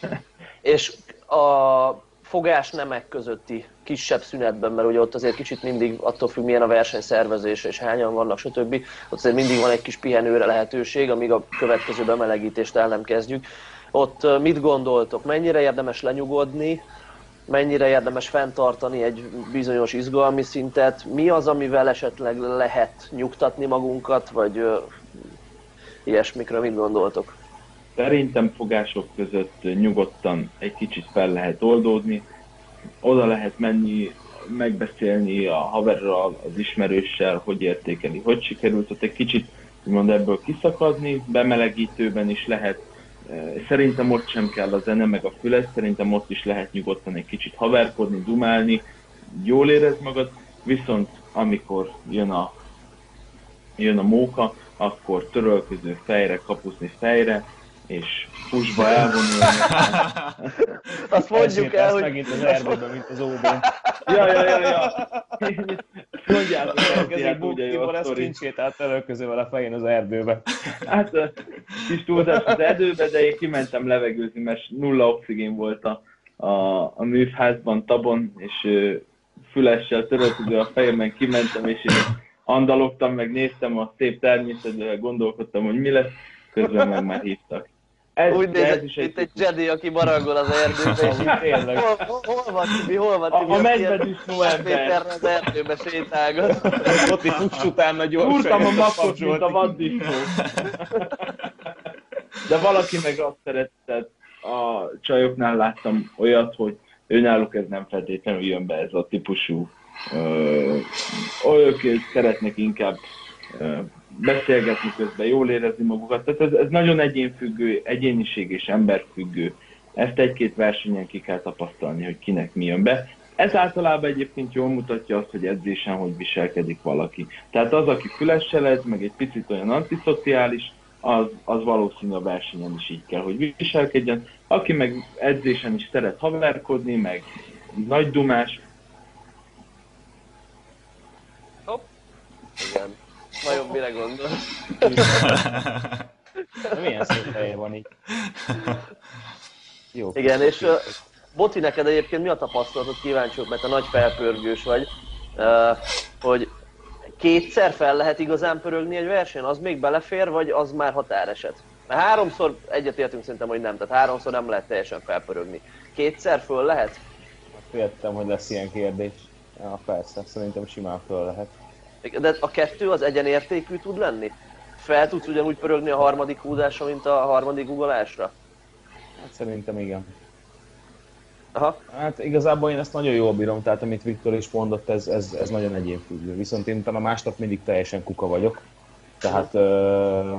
És a fogás nemek közötti kisebb szünetben, mert ugye ott azért kicsit mindig attól függ, milyen a versenyszervezés és hányan vannak, stb. Ott azért mindig van egy kis pihenőre lehetőség, amíg a következő bemelegítést el nem kezdjük. Ott mit gondoltok? Mennyire érdemes lenyugodni? Mennyire érdemes fenntartani egy bizonyos izgalmi szintet? Mi az, amivel esetleg lehet nyugtatni magunkat, vagy uh, ilyesmikről mit gondoltok? Szerintem fogások között nyugodtan egy kicsit fel lehet oldódni, oda lehet menni, megbeszélni a haverral, az ismerőssel, hogy értékeli, hogy sikerült, ott egy kicsit mond ebből kiszakadni, bemelegítőben is lehet, szerintem ott sem kell a zene, meg a füles, szerintem ott is lehet nyugodtan egy kicsit haverkodni, dumálni, jól érez magad, viszont amikor jön a, jön a móka, akkor törölköző fejre, kapuszni fejre, és pusba elvonulni. Azt mondjuk el, hogy... megint az erdőben, mint az ob ja, ja, ja, ja. Mondjátok el, Ez egy buktiból, ez kincsét át előközővel a fején az erdőbe. Hát kis túlzás az erdőbe, de én kimentem levegőzni, mert nulla oxigén volt a, a, a művházban, tabon, és fülessel töröltődő a fejemben kimentem, és én andalogtam, meg néztem a szép természetbe, gondolkodtam, hogy mi lesz, közben meg már hívtak. Ez, Úgy néz, ez is egy, itt egy Jedi, aki barangol az erdőbe, és Tényleg. hol, hol, van Tibi, hol van Tibi? A, a medvedisznó ember. az erdőbe sétálgat. Ott is fuss utána gyorsan. Úrtam a makot, mint a vaddisznó. De valaki meg azt szeretett, a csajoknál láttam olyat, hogy őnáluk ez nem feltétlenül jön be ez a típusú ö, ők szeretnek inkább ö, beszélgetni közben, jól érezni magukat. Tehát ez, ez nagyon egyénfüggő, egyéniség és emberfüggő. Ezt egy-két versenyen ki kell tapasztalni, hogy kinek mi jön be. Ez általában egyébként jól mutatja azt, hogy edzésen hogy viselkedik valaki. Tehát az, aki fülessel ez, meg egy picit olyan antiszociális, az, az valószínű a versenyen is így kell, hogy viselkedjen. Aki meg edzésen is szeret haverkodni, meg nagy dumás. Hopp. Igen. Vajon mire gondol? Milyen szép helye van így. Jó. Igen, és uh, Boti, neked egyébként mi a tapasztalatod? Kíváncsiak, mert a nagy felpörgős vagy, uh, hogy kétszer fel lehet igazán pörögni egy versenyen? Az még belefér, vagy az már határeset? Mert háromszor egyetértünk szerintem, hogy nem, tehát háromszor nem lehet teljesen felpörögni. Kétszer föl lehet? Féltem, hogy lesz ilyen kérdés. Ja, persze, szerintem simán föl lehet. De a kettő az egyenértékű tud lenni? Fel tudsz ugyanúgy pörögni a harmadik húzásra, mint a harmadik ugolásra? Hát szerintem igen. Aha. Hát igazából én ezt nagyon jól bírom, tehát amit Viktor is mondott, ez, ez, ez nagyon egyénfüggő. Viszont én a másnap mindig teljesen kuka vagyok. Tehát ö,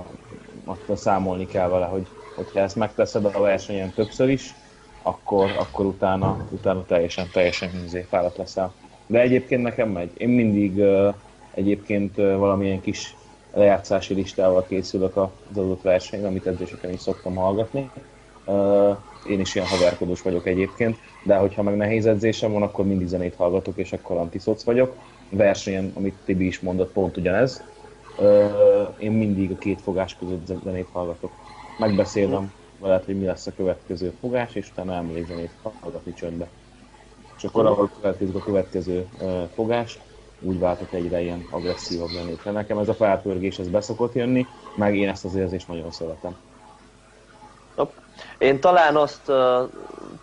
attól számolni kell vele, hogy hogyha ezt megteszed a versenyen többször is, akkor, akkor utána, utána teljesen, teljesen fáradt leszel. De egyébként nekem megy. Én mindig ö, egyébként valamilyen kis lejátszási listával készülök az adott versenyre, amit edzéseken is szoktam hallgatni. Én is ilyen haverkodós vagyok egyébként, de hogyha meg nehéz edzésem van, akkor mindig zenét hallgatok, és akkor antiszoc vagyok. Versenyen, amit Tibi is mondott, pont ugyanez. én mindig a két fogás között zenét hallgatok. Megbeszélem veled, hogy mi lesz a következő fogás, és utána elmegyek zenét hallgatni csöndbe. És akkor ahol következik a következő fogás, úgy váltok egyre ilyen agresszívabb zenétre. Nekem ez a felpörgés, ez beszokott jönni, meg én ezt az érzést nagyon szeretem. Én talán azt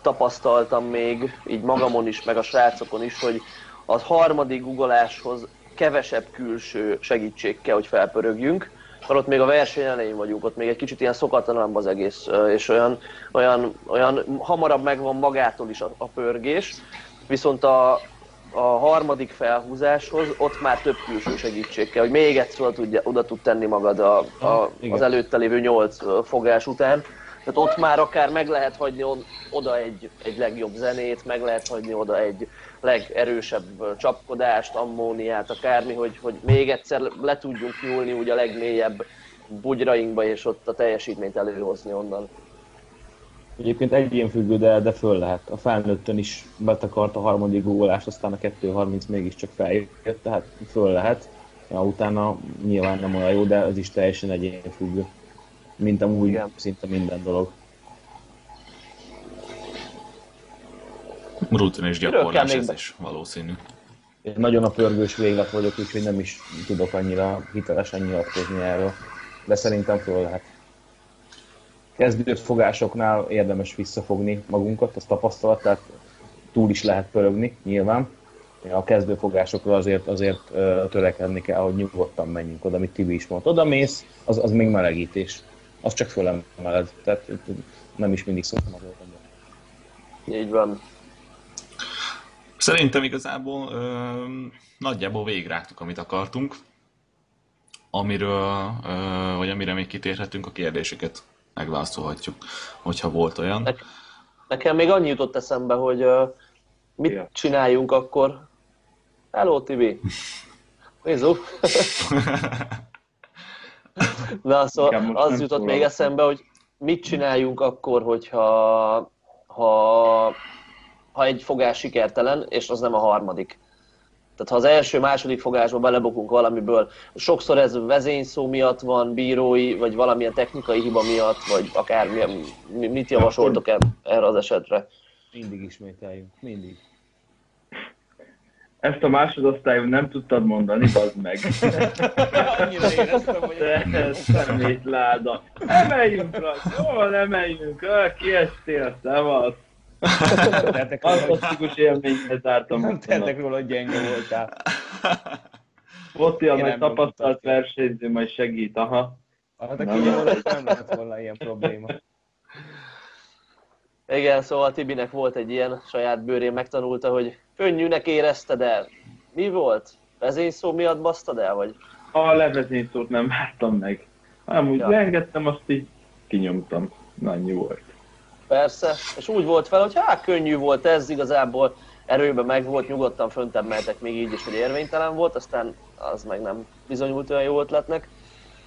tapasztaltam még, így magamon is, meg a srácokon is, hogy az harmadik ugoláshoz kevesebb külső segítség kell, hogy felpörögjünk, mert ott még a verseny elején vagyunk, ott még egy kicsit ilyen szokatlanabb az egész, és olyan, olyan, olyan hamarabb megvan magától is a, a pörgés, viszont a, a harmadik felhúzáshoz ott már több külső segítség kell, hogy még egyszer oda, tudja, oda tud tenni magad a, a, az előtte lévő nyolc fogás után. Tehát ott már akár meg lehet hagyni oda egy, egy legjobb zenét, meg lehet hagyni oda egy legerősebb csapkodást, ammóniát, akármi, hogy, hogy még egyszer le tudjunk nyúlni úgy a legmélyebb bugyrainkba, és ott a teljesítményt előhozni onnan. Egyébként egyén függő, de, de föl lehet. A felnőttön is betakart a harmadik gólást, aztán a 2.30 mégiscsak feljött, tehát föl lehet. Ja, utána nyilván nem olyan jó, de ez is teljesen egyén függő mint amúgy Igen. szinte minden dolog. Rutin és gyakorlás ez is valószínű. Én nagyon a pörgős véglet vagyok, úgyhogy nem is tudok annyira hitelesen nyilatkozni erről. De szerintem föl lehet. Kezdő fogásoknál érdemes visszafogni magunkat, az tapasztalat, tehát túl is lehet pörögni, nyilván. A kezdőfogásokra azért, azért törekedni kell, hogy nyugodtan menjünk oda, amit Tibi is mondta. Oda mész, az, az még melegítés az csak fölemeled. Tehát nem is mindig szoktam az Így van. Szerintem igazából ö, nagyjából végrágtuk, amit akartunk. Amiről, ö, vagy amire még kitérhetünk, a kérdéseket megválaszolhatjuk, hogyha volt olyan. Ne, nekem még annyi jutott eszembe, hogy ö, mit ja. csináljunk akkor. Hello, Tibi! Mizu! Na, szóval az jutott még eszembe, hogy mit csináljunk akkor, hogyha ha, ha egy fogás sikertelen, és az nem a harmadik. Tehát ha az első, második fogásba belebukunk valamiből, sokszor ez vezényszó miatt van, bírói, vagy valamilyen technikai hiba miatt, vagy akár mit javasoltok erre az esetre? Mindig ismételjünk, mindig. Ezt a másodosztályú nem tudtad mondani, bazd meg. Annyira éreztem, hogy... Szemét láda. Emeljünk, Rasz, jól emeljünk, kiestél, szevasz. Fantasztikus élményhez zártam. Nem tettek róla, hogy gyenge voltál. Botti, a nagy tapasztalt versenyző majd segít, aha. Hát aki nem lehet volna ilyen probléma. Igen, szóval Tibinek volt egy ilyen saját bőrén megtanulta, hogy könnyűnek érezted el. Mi volt? Vezényszó miatt basztad el, vagy? A levezényszót nem vártam meg. Hanem úgy ja. leengedtem, azt így kinyomtam. Annyi volt. Persze, és úgy volt fel, hogy hát könnyű volt ez, igazából erőben meg volt, nyugodtan föntebb mehetek még így is, hogy érvénytelen volt, aztán az meg nem bizonyult olyan jó ötletnek.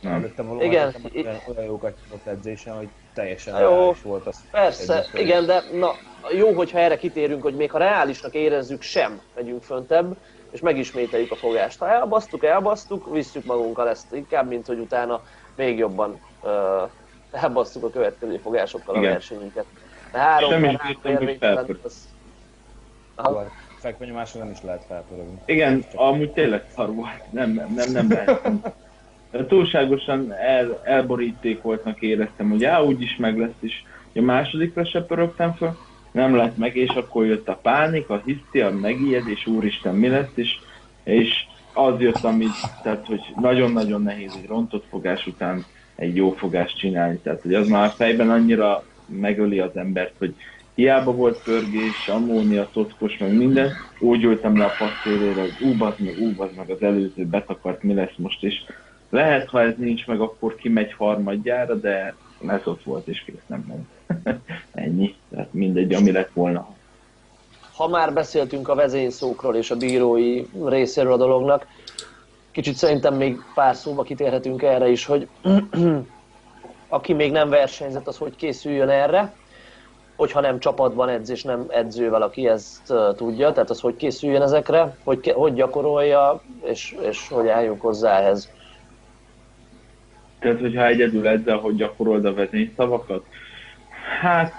Nem. Igen. Olyan jókat tudott edzésen, hogy teljesen jó, volt az. Persze, igen, de na, jó, hogyha erre kitérünk, hogy még ha reálisnak érezzük, sem megyünk föntebb, és megismételjük a fogást. Ha elbasztuk, elbasztuk, visszük magunkkal ezt inkább, mint hogy utána még jobban uh, elbasztuk a következő fogásokkal igen. a versenyünket. De három Semmi érvénytelen, az... Fekvenyomásra nem is lehet felpörögni. Igen, amúgy tényleg szar volt. Nem, nem, nem, nem lehet túlságosan el, elborítékoltnak éreztem, hogy á, úgyis meg lesz, és a másodikra se pörögtem föl, nem lett meg, és akkor jött a pánik, a hiszti, a megijedés, úristen, mi lesz, és, és az jött, amit, tehát, hogy nagyon-nagyon nehéz egy rontott fogás után egy jó fogást csinálni, tehát, hogy az már fejben annyira megöli az embert, hogy hiába volt pörgés, ammónia, totkos, meg minden, úgy ültem le a passzérére, hogy úbaz meg, úbaz meg az előző betakart, mi lesz most, és lehet, ha ez nincs meg, akkor kimegy harmadjára, de ez ott volt, és kész nem ment. Ennyi. Tehát mindegy, ami lett volna. Ha már beszéltünk a vezényszókról és a bírói részéről a dolognak, kicsit szerintem még pár szóba kitérhetünk erre is, hogy aki még nem versenyzett, az hogy készüljön erre, hogyha nem csapatban edz és nem edzővel, aki ezt tudja, tehát az hogy készüljön ezekre, hogy, hogy gyakorolja, és, és hogy álljunk hozzá ehhez. Tehát, hogyha egyedül edzel, hogy gyakorolod a vezényszavakat? Hát,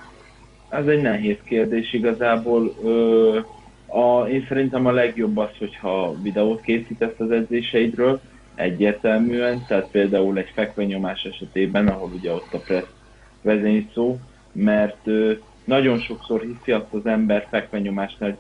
ez egy nehéz kérdés igazából. Ö, a, én szerintem a legjobb az, hogyha videót készítesz az edzéseidről, egyértelműen, tehát például egy fekvenyomás esetében, ahol ugye ott a press vezényszó, mert ö, nagyon sokszor hiszi azt az ember fekvenyomásnál, hogy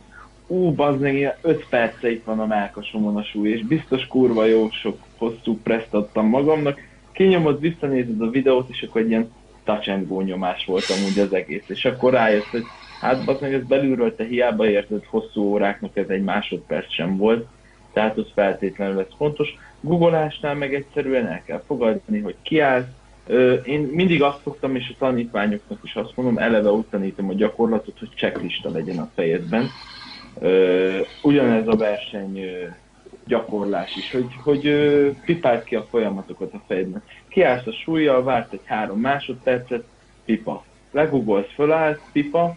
ú, bazdmeg, 5 perce itt van a melkasomon a súly, és biztos kurva jó sok hosszú preszt adtam magamnak, kinyomod, visszanézed a videót, és akkor egy ilyen touch and go nyomás volt amúgy az egész, és akkor rájössz, hogy hát meg ez belülről te hiába érted hosszú óráknak, ez egy másodperc sem volt, tehát az feltétlenül ez fontos. Googleásnál meg egyszerűen el kell fogadni, hogy kiállsz, én mindig azt szoktam, és a tanítványoknak is azt mondom, eleve úgy tanítom a gyakorlatot, hogy checklista legyen a fejedben. Ugyanez a verseny gyakorlás is, hogy, hogy pipáld ki a folyamatokat a fejedben. Kiállsz a súlyjal, várt egy három másodpercet, pipa. Legugolsz, fölállsz, pipa,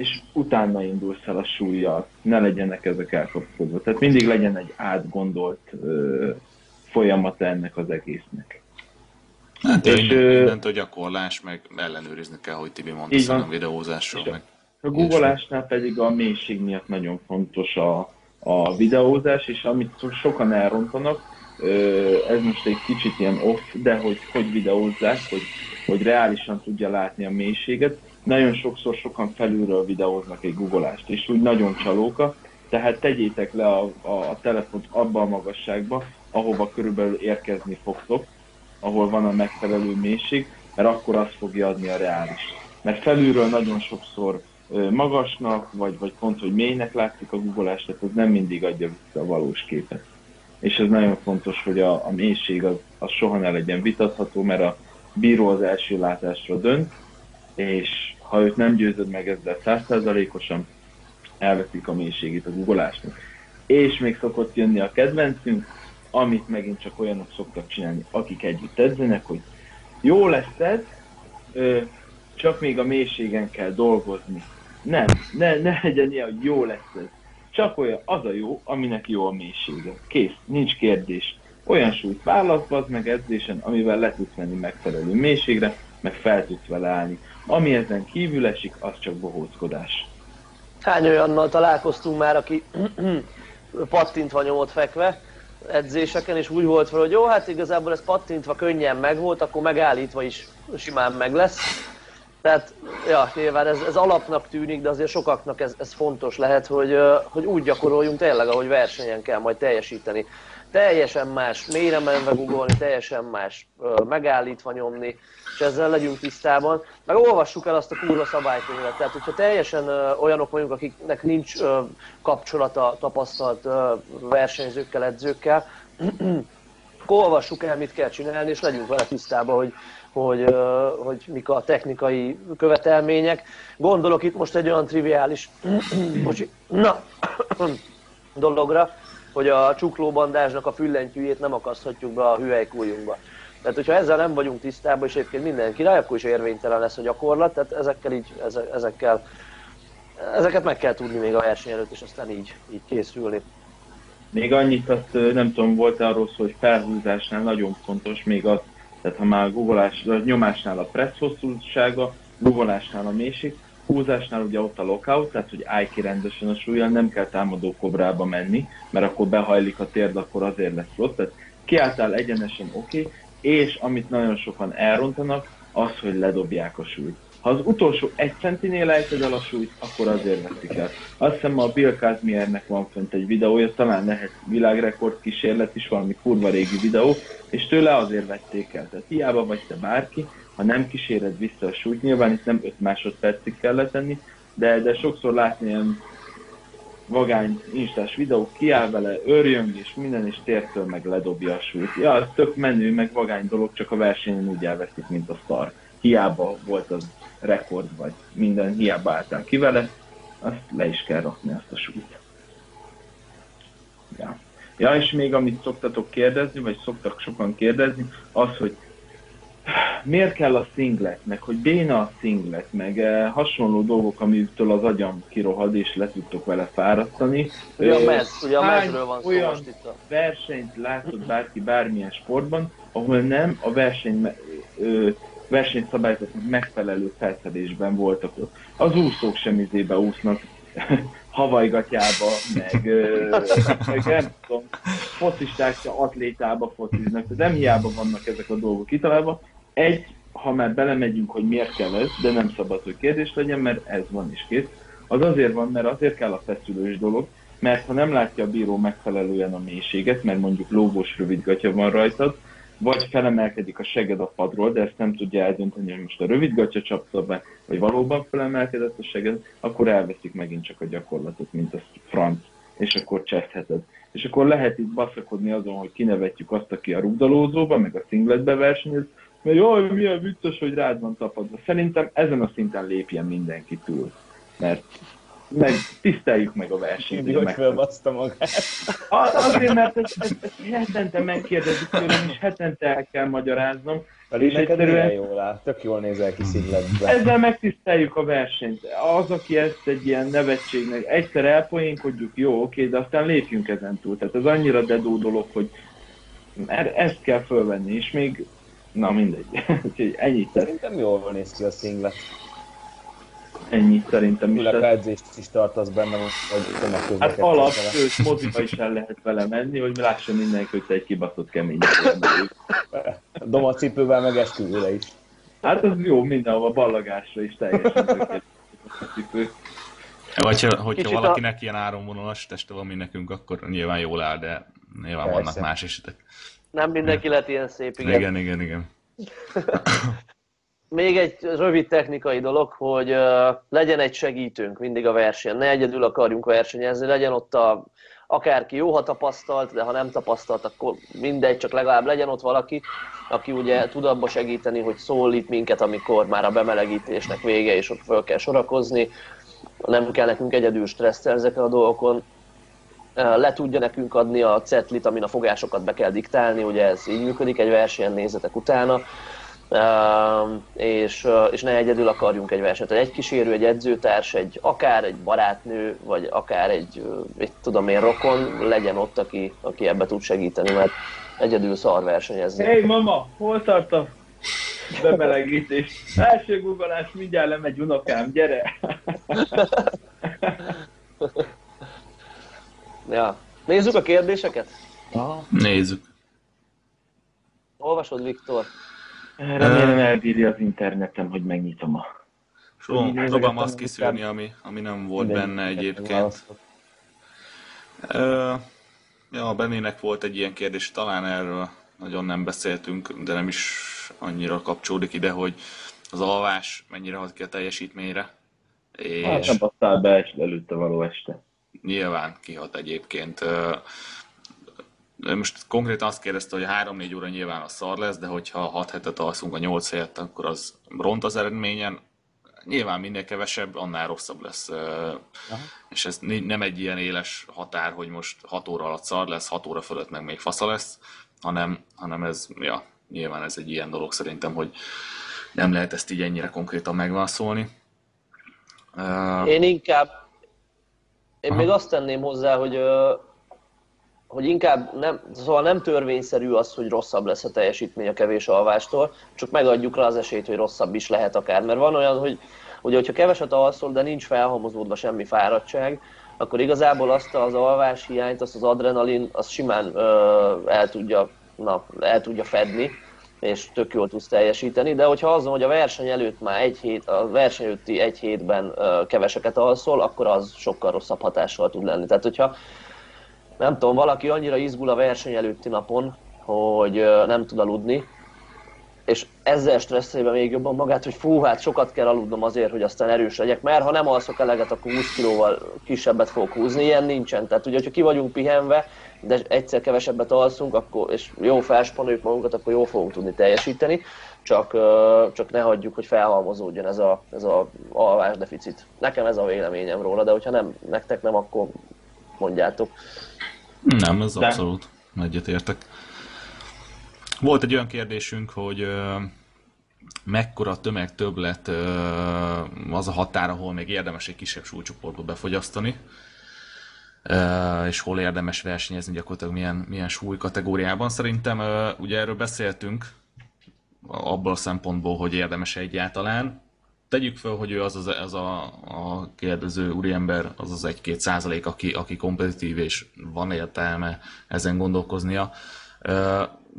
és utána indulsz el a súlyjal. Ne legyenek ezek elkapkodva. Tehát mindig legyen egy átgondolt ö, folyamata ennek az egésznek. Hát és, minden, mindent a gyakorlás, meg ellenőrizni kell, hogy Tibi mondta a videózásról. Meg a googolásnál pedig a mélység miatt nagyon fontos a, a videózás, és amit sokan elrontanak, ez most egy kicsit ilyen off, de hogy hogy videózzák, hogy, hogy reálisan tudja látni a mélységet. Nagyon sokszor sokan felülről videóznak egy googleást, és úgy nagyon csalóka, tehát tegyétek le a, a, a telefont abba a magasságba, ahova körülbelül érkezni fogtok, ahol van a megfelelő mélység, mert akkor azt fogja adni a reális. Mert felülről nagyon sokszor magasnak, vagy, vagy pont, hogy mélynek látszik a googolás, tehát az nem mindig adja vissza a valós képet. És ez nagyon fontos, hogy a, a mélység az, az soha ne legyen vitatható, mert a bíró az első látásra dönt, és ha őt nem győzöd meg ezzel százszerzalékosan, elveszik a mélységét a googolásnak. És még szokott jönni a kedvencünk, amit megint csak olyanok szoktak csinálni, akik együtt edzenek, hogy jó lesz ez, csak még a mélységen kell dolgozni. Nem, ne, ne legyen ilyen, hogy jó lesz ez. Csak olyan, az a jó, aminek jó a mélysége. Kész, nincs kérdés. Olyan súlyt választod meg edzésen, amivel le tudsz menni megfelelő mélységre, meg fel tudsz vele állni. Ami ezen kívül esik, az csak bohóckodás. Hány olyannal találkoztunk már, aki pattintva nyomott fekve edzéseken, és úgy volt fel, hogy jó, hát igazából ez pattintva könnyen megvolt, akkor megállítva is simán meg lesz tehát, ja, nyilván ez, ez alapnak tűnik, de azért sokaknak ez, ez fontos lehet, hogy, hogy úgy gyakoroljunk tényleg, ahogy versenyen kell majd teljesíteni. Teljesen más, mélyre menve googolni, teljesen más megállítva nyomni, és ezzel legyünk tisztában. Meg olvassuk el azt a kurva szabálykönyvet. Tehát, hogyha teljesen olyanok vagyunk, akiknek nincs kapcsolata tapasztalt versenyzőkkel, edzőkkel, akkor olvassuk el, mit kell csinálni, és legyünk vele tisztában, hogy hogy, hogy mik a technikai követelmények. Gondolok itt most egy olyan triviális na, dologra, hogy a csuklóbandázsnak a füllentyűjét nem akaszthatjuk be a hüvelykújunkba. Tehát, hogyha ezzel nem vagyunk tisztában, és egyébként minden király, akkor is érvénytelen lesz a gyakorlat, tehát ezekkel így, ezekkel, ezeket meg kell tudni még a verseny előtt, és aztán így, így készülni. Még annyit, azt nem tudom, volt arról szó, hogy felhúzásnál nagyon fontos még az, tehát ha már googolás, a nyomásnál a press hosszúsága, googolásnál a mélység, húzásnál ugye ott a lockout, tehát hogy állj ki rendesen a súlyjal, nem kell támadó kobrába menni, mert akkor behajlik a térd, akkor azért lesz rossz. Tehát kiálltál egyenesen oké, okay, és amit nagyon sokan elrontanak, az, hogy ledobják a súlyt. Ha az utolsó egy centinél ejted el a súlyt, akkor azért veszik el. Azt hiszem a Bill Kazmiernek van fönt egy videója, talán lehet világrekord kísérlet is, valami kurva régi videó, és tőle azért vették el. Tehát hiába vagy te bárki, ha nem kíséred vissza a súlyt, nyilván itt nem 5 másodpercig kell letenni, de, de sokszor látni ilyen vagány instás videó, kiáll vele, örjöng és minden, és tértől meg ledobja a súlyt. Ja, ez tök menő, meg vagány dolog, csak a versenyen úgy elveszik, mint a szar. Hiába volt az rekord, vagy minden, hiába álltál ki vele, azt le is kell rakni azt a súlyt. Ja. ja, és még amit szoktatok kérdezni, vagy szoktak sokan kérdezni, az, hogy miért kell a singlet, meg hogy béna a singlet, meg eh, hasonló dolgok, amitől az agyam kirohad, és le tudtok vele fárasztani. Ugye a Ö, mez, ugye a mezről van szó olyan most itt. A... versenyt látott bárki bármilyen sportban, ahol nem a verseny, ö, versenyszabályzatnak megfelelő felszedésben voltak ott. Az úszók sem izébe úsznak, havajgatjába, meg, meg nem tudom, focisták se atlétába fociznak, tehát nem hiába vannak ezek a dolgok kitalálva. Egy, ha már belemegyünk, hogy miért kell ez, de nem szabad, hogy kérdés legyen, mert ez van is kész. Az azért van, mert azért kell a feszülős dolog, mert ha nem látja a bíró megfelelően a mélységet, mert mondjuk lógós rövidgatya van rajtad, vagy felemelkedik a seged a padról, de ezt nem tudja eldönteni, hogy most a rövidgatya csapta be, vagy valóban felemelkedett a seged, akkor elveszik megint csak a gyakorlatot, mint a franc, és akkor cseszheted. És akkor lehet itt baszakodni azon, hogy kinevetjük azt, aki a rugdalózóba, meg a singletbe versenyez, mert jaj, milyen vicces, hogy rád van tapadva. Szerintem ezen a szinten lépjen mindenki túl. Mert meg tiszteljük meg a versenyt. Mindig, hogy fölbaszta magát. az, azért, mert ezt, ezt, ezt hetente megkérdezik tőlem, és hetente el kell magyaráznom. Pedig És neked egyszerűen- jól áll, tök jól nézel ki szingletben. Ezzel megtiszteljük a versenyt. Az, aki ezt egy ilyen nevetségnek, egyszer elpoénkodjuk, jó, oké, de aztán lépjünk ezen túl. Tehát ez annyira dedó dolog, hogy ezt kell fölvenni, és még, na mindegy. Úgyhogy ennyit, tesz, Szerintem jól néz ki a szinglet. Ennyit szerintem is. Főleg edzést is tartasz benne, vagy Hát tömegközlekedsz alap, sőt, moziba is el lehet vele menni, hogy lássa mindenki, hogy te egy kibaszott kemény. Domacipővel meg esküvőre is. Hát az jó, mindenhova ballagásra is teljesen tökéletes. Vagy ha- hogyha Kicsit a- valakinek ilyen áramvonalas teste van, mint nekünk, akkor nyilván jól áll, de nyilván Persze. vannak más esetek. Nem mindenki lett ilyen szép, igen. Igen, igen, igen. Még egy rövid technikai dolog, hogy legyen egy segítőnk mindig a versenyen. Ne egyedül akarjunk versenyezni, legyen ott a, akárki jó, ha tapasztalt, de ha nem tapasztalt, akkor mindegy, csak legalább legyen ott valaki, aki ugye tud abba segíteni, hogy szólít minket, amikor már a bemelegítésnek vége, és ott föl kell sorakozni. Nem kell nekünk egyedül stresszel ezeken a dolgokon. Le tudja nekünk adni a cetlit, amin a fogásokat be kell diktálni, ugye ez így működik egy versenyen, nézzetek utána. És, és ne egyedül akarjunk egy versenyt. Egy kísérő, egy edzőtárs, egy, akár egy barátnő, vagy akár egy, egy tudom én, rokon legyen ott, aki, aki ebbe tud segíteni, mert egyedül szar versenyezni. Hey mama, hol tart a bemelegítés? Első googolás, mindjárt lemegy unokám, gyere! Ja. Nézzük a kérdéseket? Nézzük. Olvasod, Viktor? Remélem elbírja az internetem, hogy megnyitom a... Pró- nézegettem, Próbálom azt kiszűrni, ami, ami nem volt benne egyébként. Ö, ja, Bennének volt egy ilyen kérdés, talán erről nagyon nem beszéltünk, de nem is annyira kapcsolódik ide, hogy az alvás mennyire hat ki a teljesítményre, és Hát nem adtál be előtte való este. nyilván kihat egyébként. Ö, Most konkrétan azt kérdezte, hogy 3-4 óra nyilván a szar lesz, de hogyha 6 hetet alszunk a 8 helyett, akkor az ront az eredményen. Nyilván minél kevesebb, annál rosszabb lesz. Ö, És ez nem egy ilyen éles határ, hogy most 6 óra alatt szar lesz, 6 óra fölött meg még fasza lesz, hanem, hanem ez, ja, nyilván ez egy ilyen dolog szerintem, hogy nem lehet ezt így ennyire konkrétan megválaszolni. Én inkább, én Aha. még azt tenném hozzá, hogy, hogy inkább nem, szóval nem törvényszerű az, hogy rosszabb lesz a teljesítmény a kevés alvástól, csak megadjuk rá az esélyt, hogy rosszabb is lehet akár. Mert van olyan, hogy ugye, hogyha keveset alszol, de nincs felhalmozódva semmi fáradtság, akkor igazából azt az alvás hiányt, azt az adrenalin, az simán ö, el, tudja, na, el tudja fedni, és tök jól tudsz teljesíteni, de hogyha az van, hogy a verseny előtt már egy hét, a verseny előtti egy hétben ö, keveseket alszol, akkor az sokkal rosszabb hatással tud lenni. Tehát, hogyha nem tudom, valaki annyira izgul a verseny előtti napon, hogy nem tud aludni, és ezzel stresszébe még jobban magát, hogy fú, hát sokat kell aludnom azért, hogy aztán erős legyek, mert ha nem alszok eleget, akkor 20 kilóval kisebbet fogok húzni, ilyen nincsen. Tehát ugye, hogyha ki vagyunk pihenve, de egyszer kevesebbet alszunk, akkor, és jó felspanoljuk magunkat, akkor jól fogunk tudni teljesíteni, csak, csak ne hagyjuk, hogy felhalmozódjon ez a, ez a alvásdeficit. Nekem ez a véleményem róla, de hogyha nem, nektek nem, akkor mondjátok. Nem, ez De- abszolút egyetértek. Volt egy olyan kérdésünk, hogy ö, mekkora tömeg többlet az a határ, ahol még érdemes egy kisebb súlycsoportba befogyasztani, és hol érdemes versenyezni gyakorlatilag milyen, milyen súly kategóriában. Szerintem ugye erről beszéltünk, abból a szempontból, hogy érdemes egyáltalán. Tegyük fel, hogy ő az, az, az a, a kérdező úriember, az az egy-két százalék, aki, aki kompetitív és van értelme ezen gondolkoznia.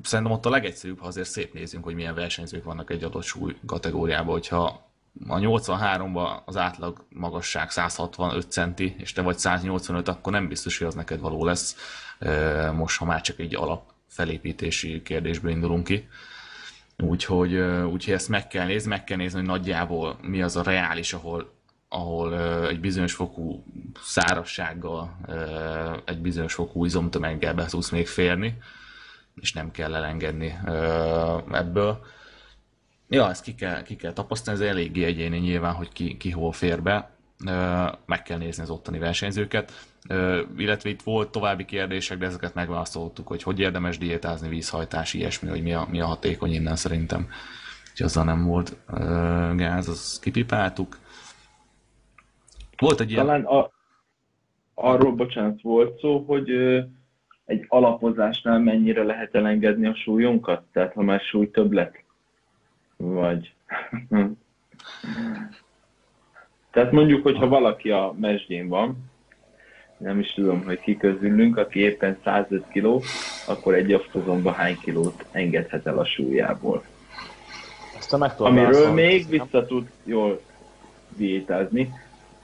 Szerintem ott a legegyszerűbb, ha azért szép nézünk, hogy milyen versenyzők vannak egy adott súly kategóriában, hogyha a 83-ban az átlag magasság 165 centi, és te vagy 185, akkor nem biztos, hogy az neked való lesz. Most, ha már csak egy alap felépítési kérdésből indulunk ki. Úgyhogy, úgyhogy ezt meg kell nézni, meg kell nézni, hogy nagyjából mi az a reális, ahol, ahol egy bizonyos fokú szárassággal, egy bizonyos fokú izomtömeggel be tudsz még férni, és nem kell elengedni ebből. Ja, ezt ki kell, ki kell tapasztalni, ez eléggé egyéni nyilván, hogy ki, ki hol fér be. Meg kell nézni az ottani versenyzőket. Illetve itt volt további kérdések, de ezeket megválaszoltuk, hogy hogy érdemes diétázni, vízhajtás, ilyesmi, hogy mi a, mi a hatékony innen szerintem. Úgyhogy azzal nem volt gáz, azt kipipáltuk. Volt egy ilyen... Talán a, arról, bocsánat, volt szó, hogy egy alapozásnál mennyire lehet elengedni a súlyunkat? Tehát ha már súly többlet vagy... Tehát mondjuk, hogyha valaki a mesdjén van, nem is tudom, hogy ki közülünk, aki éppen 105 kg, akkor egy oftozomba hány kilót engedhet el a súlyából. Ezt a Amiről még vissza tud jól diétázni,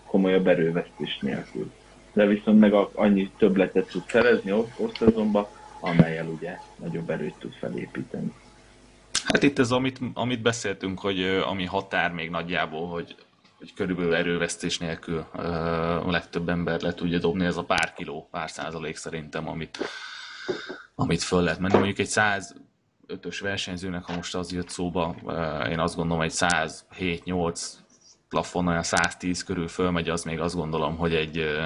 komolyabb erővesztés nélkül. De viszont meg annyi többletet tud szerezni osztozomba, amelyel ugye nagyobb erőt tud felépíteni. Hát itt ez, amit, amit beszéltünk, hogy ami határ még nagyjából, hogy, hogy körülbelül erővesztés nélkül a legtöbb ember le tudja dobni, ez a pár kiló, pár százalék szerintem, amit, amit föl lehet menni. Mondjuk egy 105-ös versenyzőnek, ha most az jött szóba, én azt gondolom, egy 107-8 plafon, olyan 110 körül fölmegy, az még azt gondolom, hogy egy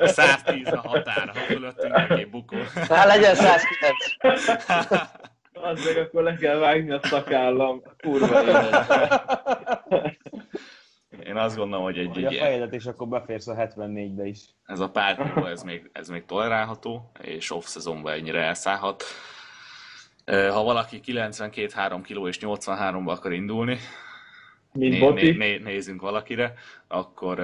110 a határa, ha fölöttünk neki bukó. Hát legyen 109. Az meg akkor le kell vágni a szakállam. Kurva Én azt gondolom, hogy egy, egy a fejedet, és akkor beférsz a 74-be is. Ez a pár ez még, ez még tolerálható, és off-szezonban ennyire elszállhat. Ha valaki 92-3 kg és 83-ba akar indulni, né, né, né, nézzünk valakire, akkor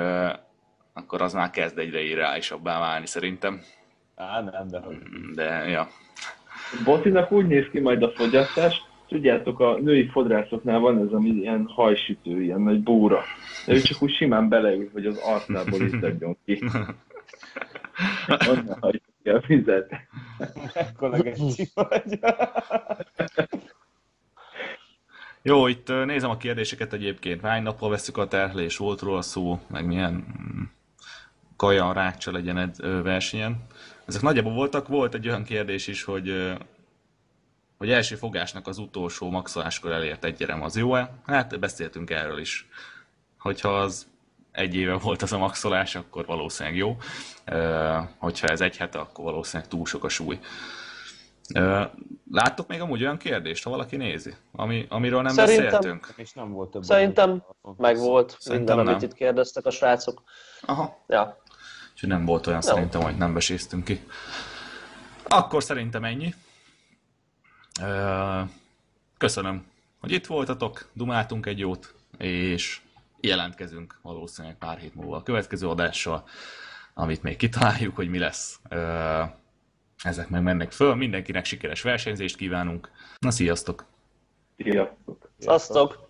akkor az már kezd egyre irreálisabbá válni szerintem. Á, nem, de hogy. De, ja. Botinak úgy néz ki majd a fogyasztás, tudjátok, a női fodrászoknál van ez, ami ilyen hajsütő, ilyen nagy búra. De ő csak úgy simán beleül, hogy az arcából izzadjon ki. Onnan hagyjuk ki a vizet. Ekkora vagy. Jó, itt nézem a kérdéseket egyébként. Hány napra veszük a terhelés? Volt róla szó, meg milyen kaja rákcsa legyen egy versenyen. Ezek nagyjából voltak. Volt egy olyan kérdés is, hogy hogy első fogásnak az utolsó maxoláskor elért egy gyerem, az jó-e? Hát beszéltünk erről is. Hogyha az egy éve volt az a maxolás, akkor valószínűleg jó. Hogyha ez egy hete, akkor valószínűleg túl sok a súly. Láttok még amúgy olyan kérdést, ha valaki nézi, ami, amiről nem Szerintem, beszéltünk? És nem volt több. Szerintem meg volt minden, nem. amit itt kérdeztek a srácok. Aha. Ja. Úgyhogy nem volt olyan Jó. szerintem, hogy nem beséztünk ki. Akkor szerintem ennyi. Köszönöm, hogy itt voltatok, dumáltunk egy jót, és jelentkezünk valószínűleg pár hét múlva a következő adással, amit még kitaláljuk, hogy mi lesz. Ezek meg mennek föl, mindenkinek sikeres versenyzést kívánunk. Na, sziasztok! Sziasztok! Sziasztok!